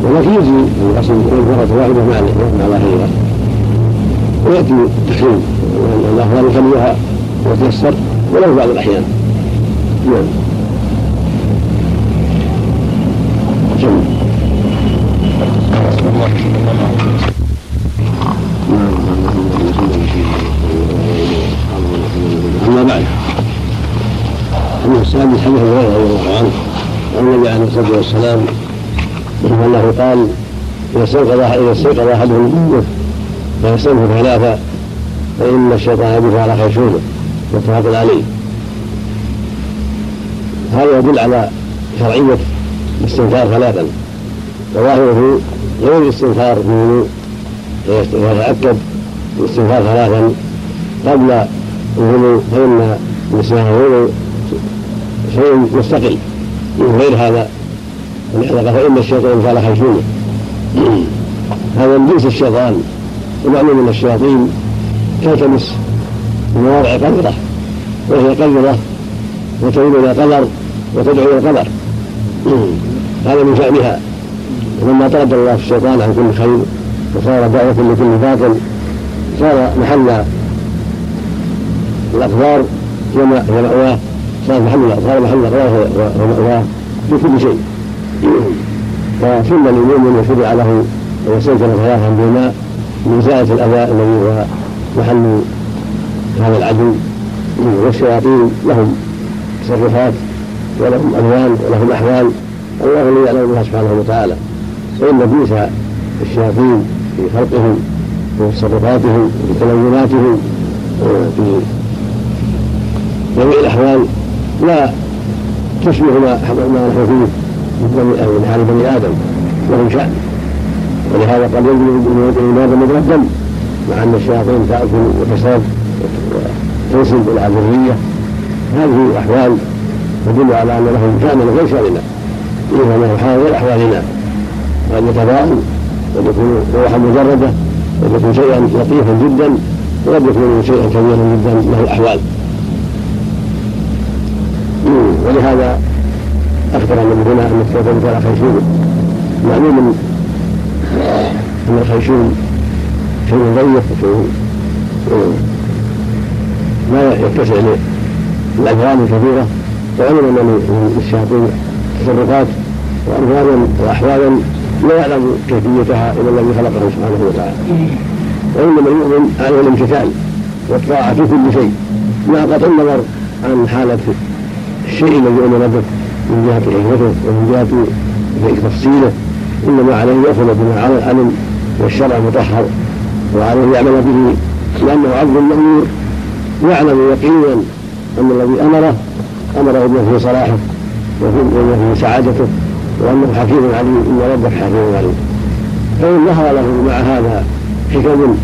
ولكن يجي الغسل غرفه واحدة مع مع ظاهرها ويأتي التحريم الافضل يخليها وتيسر ولو بعض الأحيان. نعم. أما السادس حديث هريرة رضي الله عنه. عن النبي عليه الصلاة والسلام أنه قال إذا استيقظ إذا استيقظ أحدهم من فيستنفر ثلاثة فإن الشيطان يدفع على خيشومه متفق عليه. هذا يدل على شرعية الاستنكار ثلاثا وظاهره غير الاستنكار منه ويتأكد الاستنكار ثلاثا قبل الغلو فإن الغلو شيء مستقل من غير هذا. ولهذا فإن الشيطان قال خيشومه هذا من جنس الشيطان. ومعلوم أن الشياطين. تلتمس مواضع قدرة وهي قدرة وتريد إلى قدر وتدعو إلى قدر هذا من شأنها. ولما طرد الله الشيطان عن كل خير وصار دعوة لكل باطل صار محل الأقدار هي مأواه. صار محل صار محل الأقدار ومأواه في كل شيء. فسن للمؤمن وشرع له أن يستنكر ثلاثا بالماء من زائد الأذى الذي هو محل هذا العدو. والشياطين لهم تصرفات ولهم ألوان ولهم أحوال. الله الذي يعلم بها سبحانه وتعالى. وإن بئس الشياطين في خلقهم وفي تصرفاتهم وفي تلوناتهم وفي جميع الأحوال لا تشبه ما ما نحن فيه من حال بني آدم لهم شأن. ولهذا قد ينزل من هذا مجرى الدم مع أن الشياطين تأكل وتشرب وتنسب إلى الذرية. هذه الأحوال تدل على أن لهم شأن غير شأننا. إنما حال غير أحوالنا. وأن يتفاءل قد يكون روحا مجردة قد يكون شيئا لطيفا جدا وقد يكون شيئا كبيرا جدا له الأحوال. ولهذا أخبر النبي هنا أن الشيطان كان خيشوم معلوم أن الخيشوم شيء ضيق وشيء ما يتسع الأجرام الكثيرة وعلم أن للشياطين تصرفات وأمثالا وأحوالا لا يعلم كيفيتها إلا الذي خلقه سبحانه وتعالى. وإنما المؤمن عليه الامتثال والطاعة في كل شيء. مع قطع النظر عن حالة الشيء الذي أمر به من جهة حكمته ومن جهة تفصيله. إنما عليه يأخذ بما علم والشرع المطهر وعليه يعمل به لأنه عبد مأمور يعلم يقينا أن الذي أمره أمره بما فيه صلاحه وبما فيه سعادته وأنه حكيم عليم إن ربك حكيم عليم. فإن ظهر له مع هذا حكم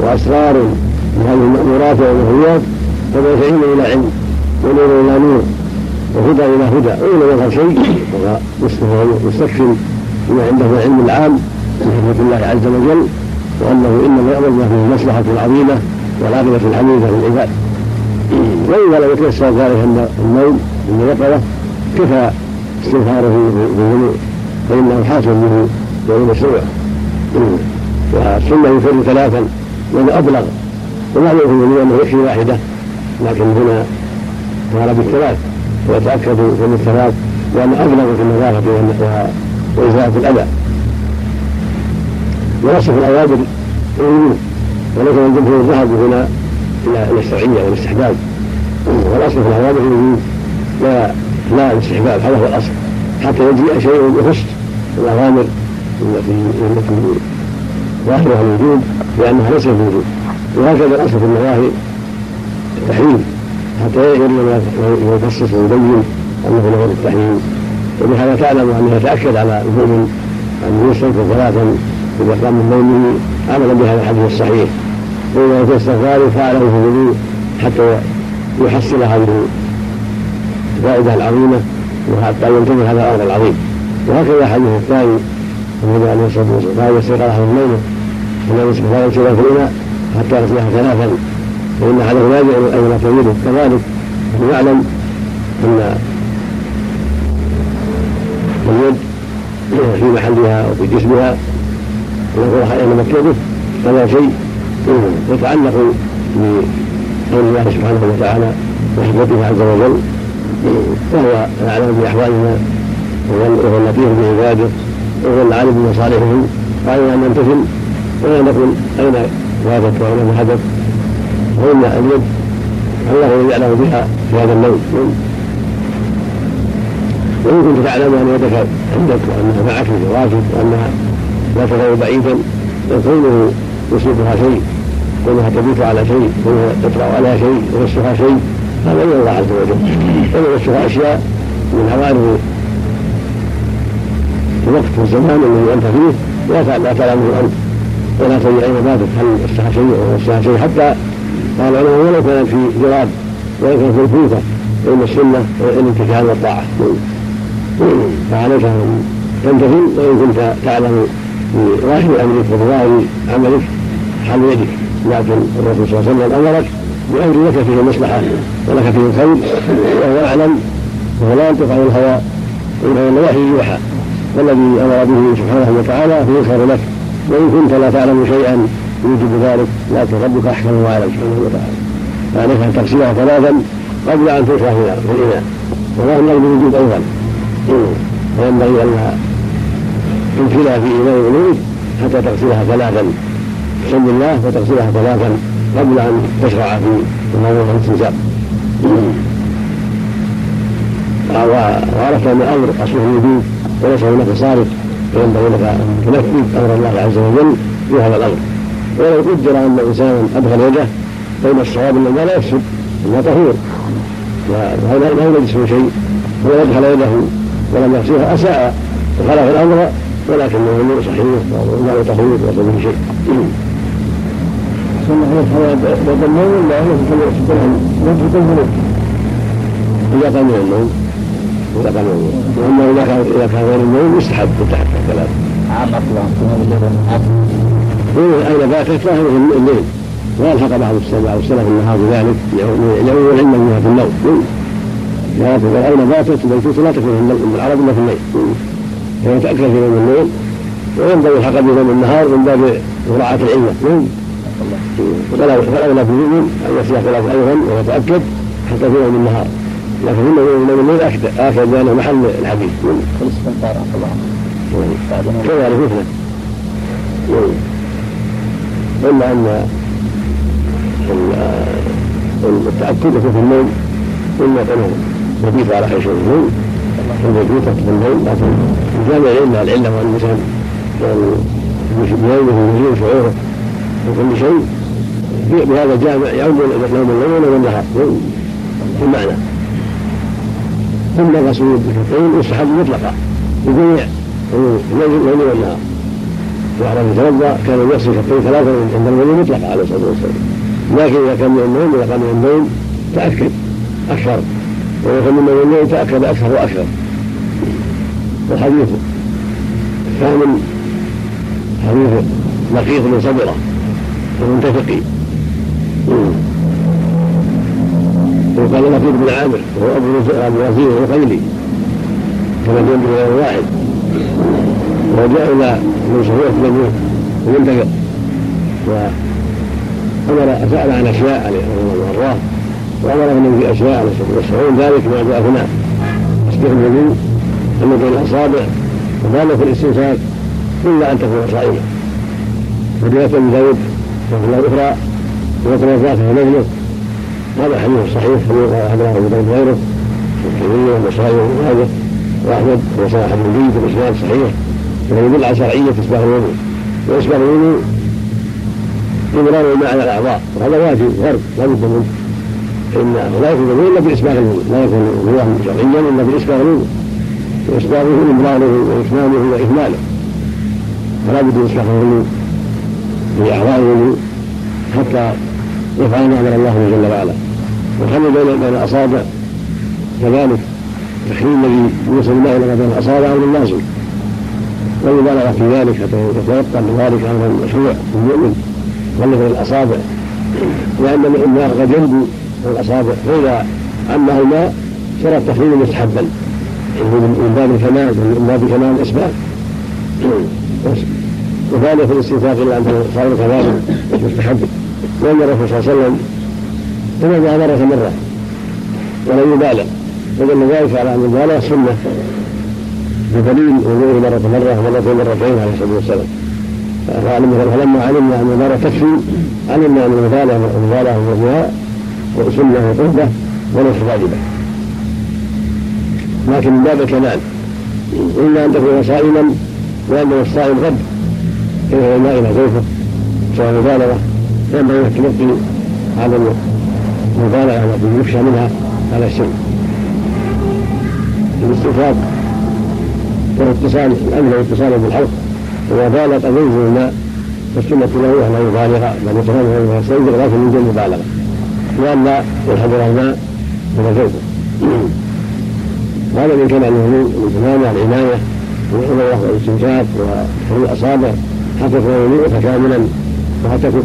وأسرار من هذه المأمورات والنهيات فهو فعيل إلى علم ونور إلى نور. وهدى إلى هدى. وإن يظهر شيء وهو مستكفي بما عنده من العلم العام من الله عز وجل وأنه إنما يأمر ما فيه المصلحة العظيمة والعاقبة الحميدة للعباد. وإذا لم يتيسر ذلك النوم من اليقظة كفى استغفاره بالذنوب فإنه حاصل به يوم مشروع والسنة يفر ثلاثا وهذا أبلغ ومعلوم في الجميع أنه يكفي واحدة لكن هنا قال بالثلاث. ويتأكد من الثلاث لأنه أبلغ في النظافة وإزالة الأذى ونصف الأوامر وليس من جمهور الذهب هنا إلى الشرعية والاستحباب. والأصل في الأوامر الوجوب لا لا الاستحباب. هذا هو الأصل. حتى يجيء شيء يخص الأوامر التي التي ظاهرها الوجوب لأنها ليست الوجوب وهكذا الأصل في النواهي التحريم حتى يجري يفصص ويبين أنه له التحريم وبهذا تعلم أنه يتأكد على المؤمن أن يصلي ثلاثا إذا قام من نومه عملا بهذا الحديث الصحيح. وإذا في استغفاره فعله في الوضوء حتى يحصل هذه الفائدة العظيمة وحتى ينتهي هذا الأمر العظيم. وهكذا الحديث الثاني النبي عليه الصلاة والسلام قال يستيقظ أحد الليلة فلا يمسك في الإناء حتى يصبح ثلاثا أحدهم لا يجعل أين تريده كذلك يعلم أن اليد في محلها وفي جسمها ويقول أين مكيده هذا شيء يتعلق بقول الله سبحانه وتعالى وحكمته عز وجل وهو يعلم بأحوالنا وهو اللطيف بعباده وهو العالم بمصالحهم وعلينا أن نمتثل ولا نقول أين غابت وأين حدث وان اليد الله يعلم بها في هذا النوم وإن كنت تعلم أن يدك عندك وانها معك في الواجب وانها لا تزال بعيدا فكونه يصيبها شيء كونها تبيت على شيء كونها تطلع على شيء يمسها شيء هذا من الله عز وجل. ويمسها أشياء من عوارض الوقت والزمان الذي أنت فيه لا لا تعلمه أنت. ولا تدري أين باتت هل مسها شيء أو مسها شيء حتى قال العلماء ولو كانت في جراب ولو كانت في الكوفه فان السنة الامتثال والطاعه فعليك أن تمتثل وإن كنت تعلم بظاهر أمرك وبظاهر عملك حل يدك. لكن الرسول صلى الله عليه وسلم أمرك بأمر لك فيه المصلحة ولك فيه الخير وهو يعلم وهو لا ينطق عن الهوى وانما الوحي يوحى. والذي أمر به سبحانه وتعالى فيه الخير لك. وإن كنت لا تعلم شيئا يوجب ذلك لكن ربك أحكم واعلم سبحانه وتعالى. فعليك أن تغسلها ثلاثا قبل أن تلقى في الاناء ولا ينبغي بالوجود أيضا فينبغي أن تدخلها في إناء الوضوء حتى تغسلها ثلاثا. بسم الله وتغسلها ثلاثا قبل أن تشرع في موضوع الاستنشاق وعرفت أن الأمر أصله الوجود وليس هناك صارف. فينبغي لك أن تنفذ أمر الله عز وجل في هذا الأمر. ولو قدر أن إنسانا أدخل يده فإن الصواب أن لا يفسد إنها طهور وهذا لا يوجد شيء هو أدخل يده ولم يغسلها أساء وخالف الأمر ولكنه امور صحيح ولا تخويف ليس به شيء. بعد النوم ولا هو في الذنوب؟ إذا قام من النوم إذا قام من النوم وأما إذا كان إذا كان غير النوم يستحب تحت الكلام. عام أصلا أين باتت في الليل. ويلحق بعض السلف النهار بذلك يعود العلم منها في النوم. لا أين باتت البيتوت لا تكون في العرب إلا في الليل. ويتأكد في يوم الليل وينبغي الحق بيوم النهار من باب مراعاة العلة. فالأولى في المؤمن أن يصلح ثلاث أيضا ويتأكد حتى في يوم النهار. لكن في يوم الليل أكد آكد لأنه محل الحديث. كذلك مثله إلا أن التأكد في النوم إما كونه يبيت على حيث النوم الوجود تحت النوم لكن الجامع العلم مع العله والانسان بيومه ويزيد شعوره وكل شيء بهذا الجامع يوم نوم الليل والنهار في المعنى ثم الرسول بالكفين يستحب مطلقا. بجميع الليل والنهار وعلى يتوضا كان يغسل كفيه ثلاثة عند الوضوء مطلقا عليه الصلاة والسلام. لكن إذا كان من النوم إذا قام من النوم تأكد أكثر. وإذا كان من النوم تأكد أكثر وأكثر. والحديث الثامن حديث لقيط بن صبره المنتفقي وقال لقيط بن عامر وهو أبو أبو وزير الرقيلي كما جنب واحد. وجاء إلى ابن صفوه بن المنتفق وامر سأل عن أشياء عليه رضي الله وأمر منه في أشياء عليه الصلاه والسلام ذلك ما جاء هنا. تسبيح الوضوء بين الأصابع وذلك الاستنساك إلا أن تكون صائمة. وروايه ابي داود رحمة الله أخرى ويتوضا في مجلس هذا حديث صحيح هذا أبو داود غيره والترمذي والنسائي وابن ماجه وأحمد وصحح ابن جيد الاسناد صحيح. وهو يدل على شرعية اسباغ الوضوء واسباغ الوضوء إمرار الماء على الأعضاء. وهذا واجب فرض لا بد منه فإن لا يكون الوضوء إلا بإسباغ الوضوء لا يكون الوضوء شرعيا إلا بإسباغ الوضوء وإسباغه إمراره وإتمامه وإكماله. فلا بد من إسباغ الوضوء في أعضاء الوضوء حتى يفعل ما أمر الله جل وعلا. وخلي بين بين الأصابع. كذلك التحريم الذي يوصل الماء إلى بين الأصابع أمر لازم والمبالغة في ذلك يتوقع من ذلك أمر مشروع المؤمن بين الأصابع. لأن الإملاق قد ينبو الأصابع. فإذا عمه الماء صار التحريم مستحبا من باب الكمال من باب كمال الإسباب وذلك في الاستنفاق إلا أنه صار كذلك مستحب. لأن الرسول صلى الله عليه وسلم؟ تنازع مرة مرة. ولم يبالغ. فدل ذلك على أن المبالغة سنة بدليل وضوءه مرة مرة ومرة مرتين عليه الصلاة والسلام. فلما علمنا أن المبالغة تكفي علمنا أن المبالغة المبالغة والرياء سنة وقربة وليس واجبة. لكن من باب الكمال إلا أن تكون صائما لأن الصائم غد إلى الماء إلى زوجه سواء مبالغة ينبغي التلقي على المبالغة التي يخشى منها على السن الاستفاق والاتصال الأمن واتصاله بالحلق وما بال قد ينزل الماء فالسنة له أن يبالغ بل يتفرغ ويستنزل لكن من دون مبالغة. لئلا ينحدر الماء من زوجه هذا من كمال الوضوء من تمام العناية والاستنشاق وحلول الأصابع. حتى يكون الوضوء كاملا وحتى تكون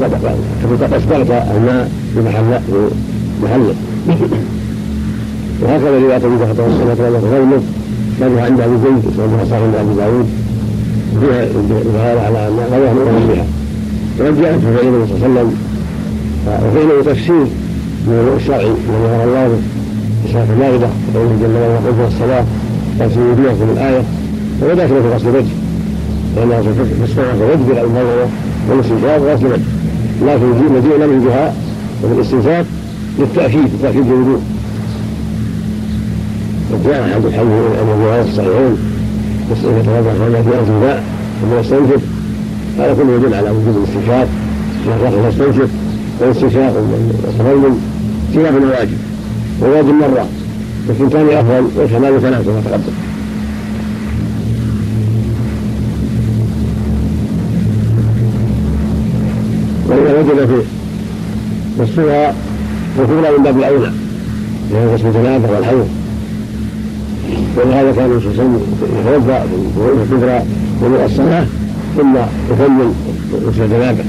قد أسبغت الماء في محل في محله. وهكذا رواية أبي بكر والصلاة والسلام كانها عند أبي زيد وصحبها صاحب عند أبي داوود فيها الدلالة على أن غيرها من بها. وقد جاءت في فعل النبي صلى الله عليه وسلم. وفعله تفسير من الشرعي الذي أمر الله به في المائدة قوله جل وعلا قل الصلاة تغسل وجوهكم الآية. وهو داخل في غسل الوجه. لانها تستوعب الوجه بالموضوع والاستنشاق غسل الوجه. لكن مجيء لم الجهاء وفي الاستنشاق للتأكيد تاكيد الوضوء وجاء احد الحديث ان الروايات الصحيحين مسألة يتوضا في أرض الماء ثم يستنشق. هذا كله يدل على وجود الاستنشاق. إذا يستنشق. والاستنشاق والتفضل خلاف الواجب والواجب مرة. لكن ثاني أفضل والكمال ثلاثة كما تقدم. وإذا وجد في نصفها فالكبرى من باب الأولى لأن قسم الجنابة والحوض ولهذا كان الرسول صلى الله عليه وسلم يتوضا في الكبرى وضوء الصلاة ثم يكمل غسل الجنابة.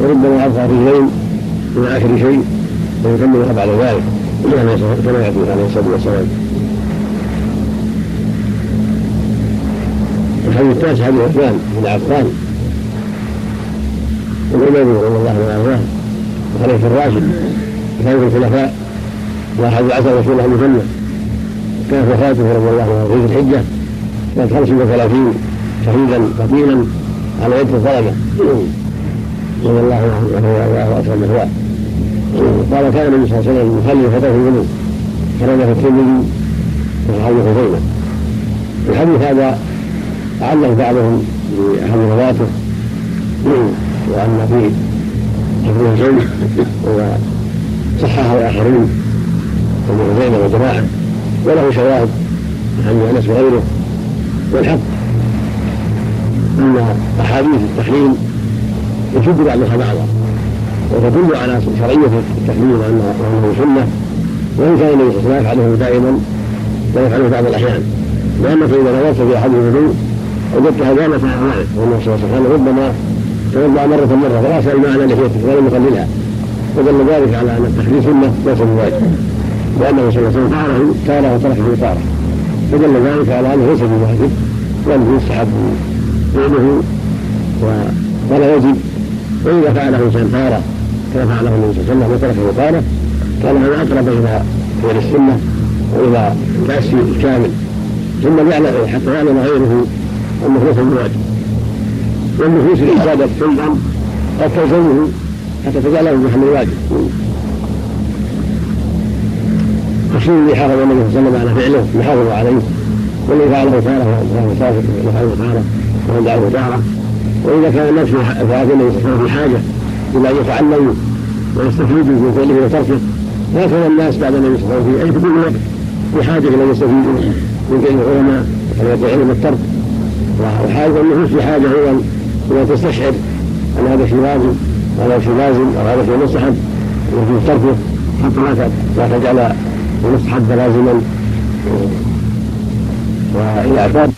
وربما ابقى رجلين من آخر شيء ويكملها بعد ذلك كما ياتي عليه الصلاة والسلام. الحديث التاسع حديث عثمان بن عفان. والإمام رضي الله عنه وخليفة الراشد في الخلفاء وأحد عشر رسول الله الجنة. كانت وفاته رضي الله عنه في الحجة. سنة 35 شهيدا قتيلا على يد الطلبة رضي الله عنه وهو أكرم مثواه قال كان النبي صلى الله عليه وسلم يصلي فتاه الوضوء خرج في الترمذي وصحابه خزيمة الحديث هذا أعله بعضهم بأحد رواته. وأن فيه حفظ الجن وصححه آخرون ابن عزيمة وجماعة وله شواهد عن أنس وغيره والحق. أن أحاديث التحريم يشد بعضها بعضا وتدل على شرعية التحريم وأنه سنة وإن كان النبي صلى الله عليه وسلم يفعله دائما ويفعله بعض الأحيان. لأنك إذا نظرت في أحد الوضوء وجدتها زالت على ذلك وأن صلى الله عليه وسلم ربما توضأ مرة مرة فلا يسأل معنى لحيته ولم يقللها. ودل ذلك على أن التحريم سنة ليس بواجب. لأنه صلى الله عليه وسلم فعله تارة وتركه تارة فدل ذلك على أنه ليس بواجب بل يستحب فعله ولا يجب. وإذا فعله إنسان تارة كما فعله النبي صلى الله عليه وسلم وتركه تارة كان هذا أقرب إلى فعل السنة وإلى التأسي الكامل. ثم يعلم حتى يعلم غيره أنه ليس بواجب. والنفوس ارتادت شيئا قد تلزمه حتى تجعله محل الواجب الشيء الذي حافظ النبي صلى الله عليه وسلم على فعله يحافظ عليه. والذي فعله تارة فهو مسافر يفعله تارة وهو دعوه تارة وإذا كان النفس فهذا النبي صلى الله عليه وسلم في حاجة إلى أن يتعلموا ويستفيدوا من فعله وتركه هكذا الناس بعد النبي صلى الله عليه وسلم في كل وقت بحاجة إلى أن يستفيدوا من فعل العلماء وطريقة علم الترك وحاجة النفوس بحاجة أيضا إلى تستشعر أن هذا شيء واجب وهذا شيء لازم أو هذا شيء مستحب ويجوز تركه حتى لا تجعل المستحب لازما وإذا اعتاد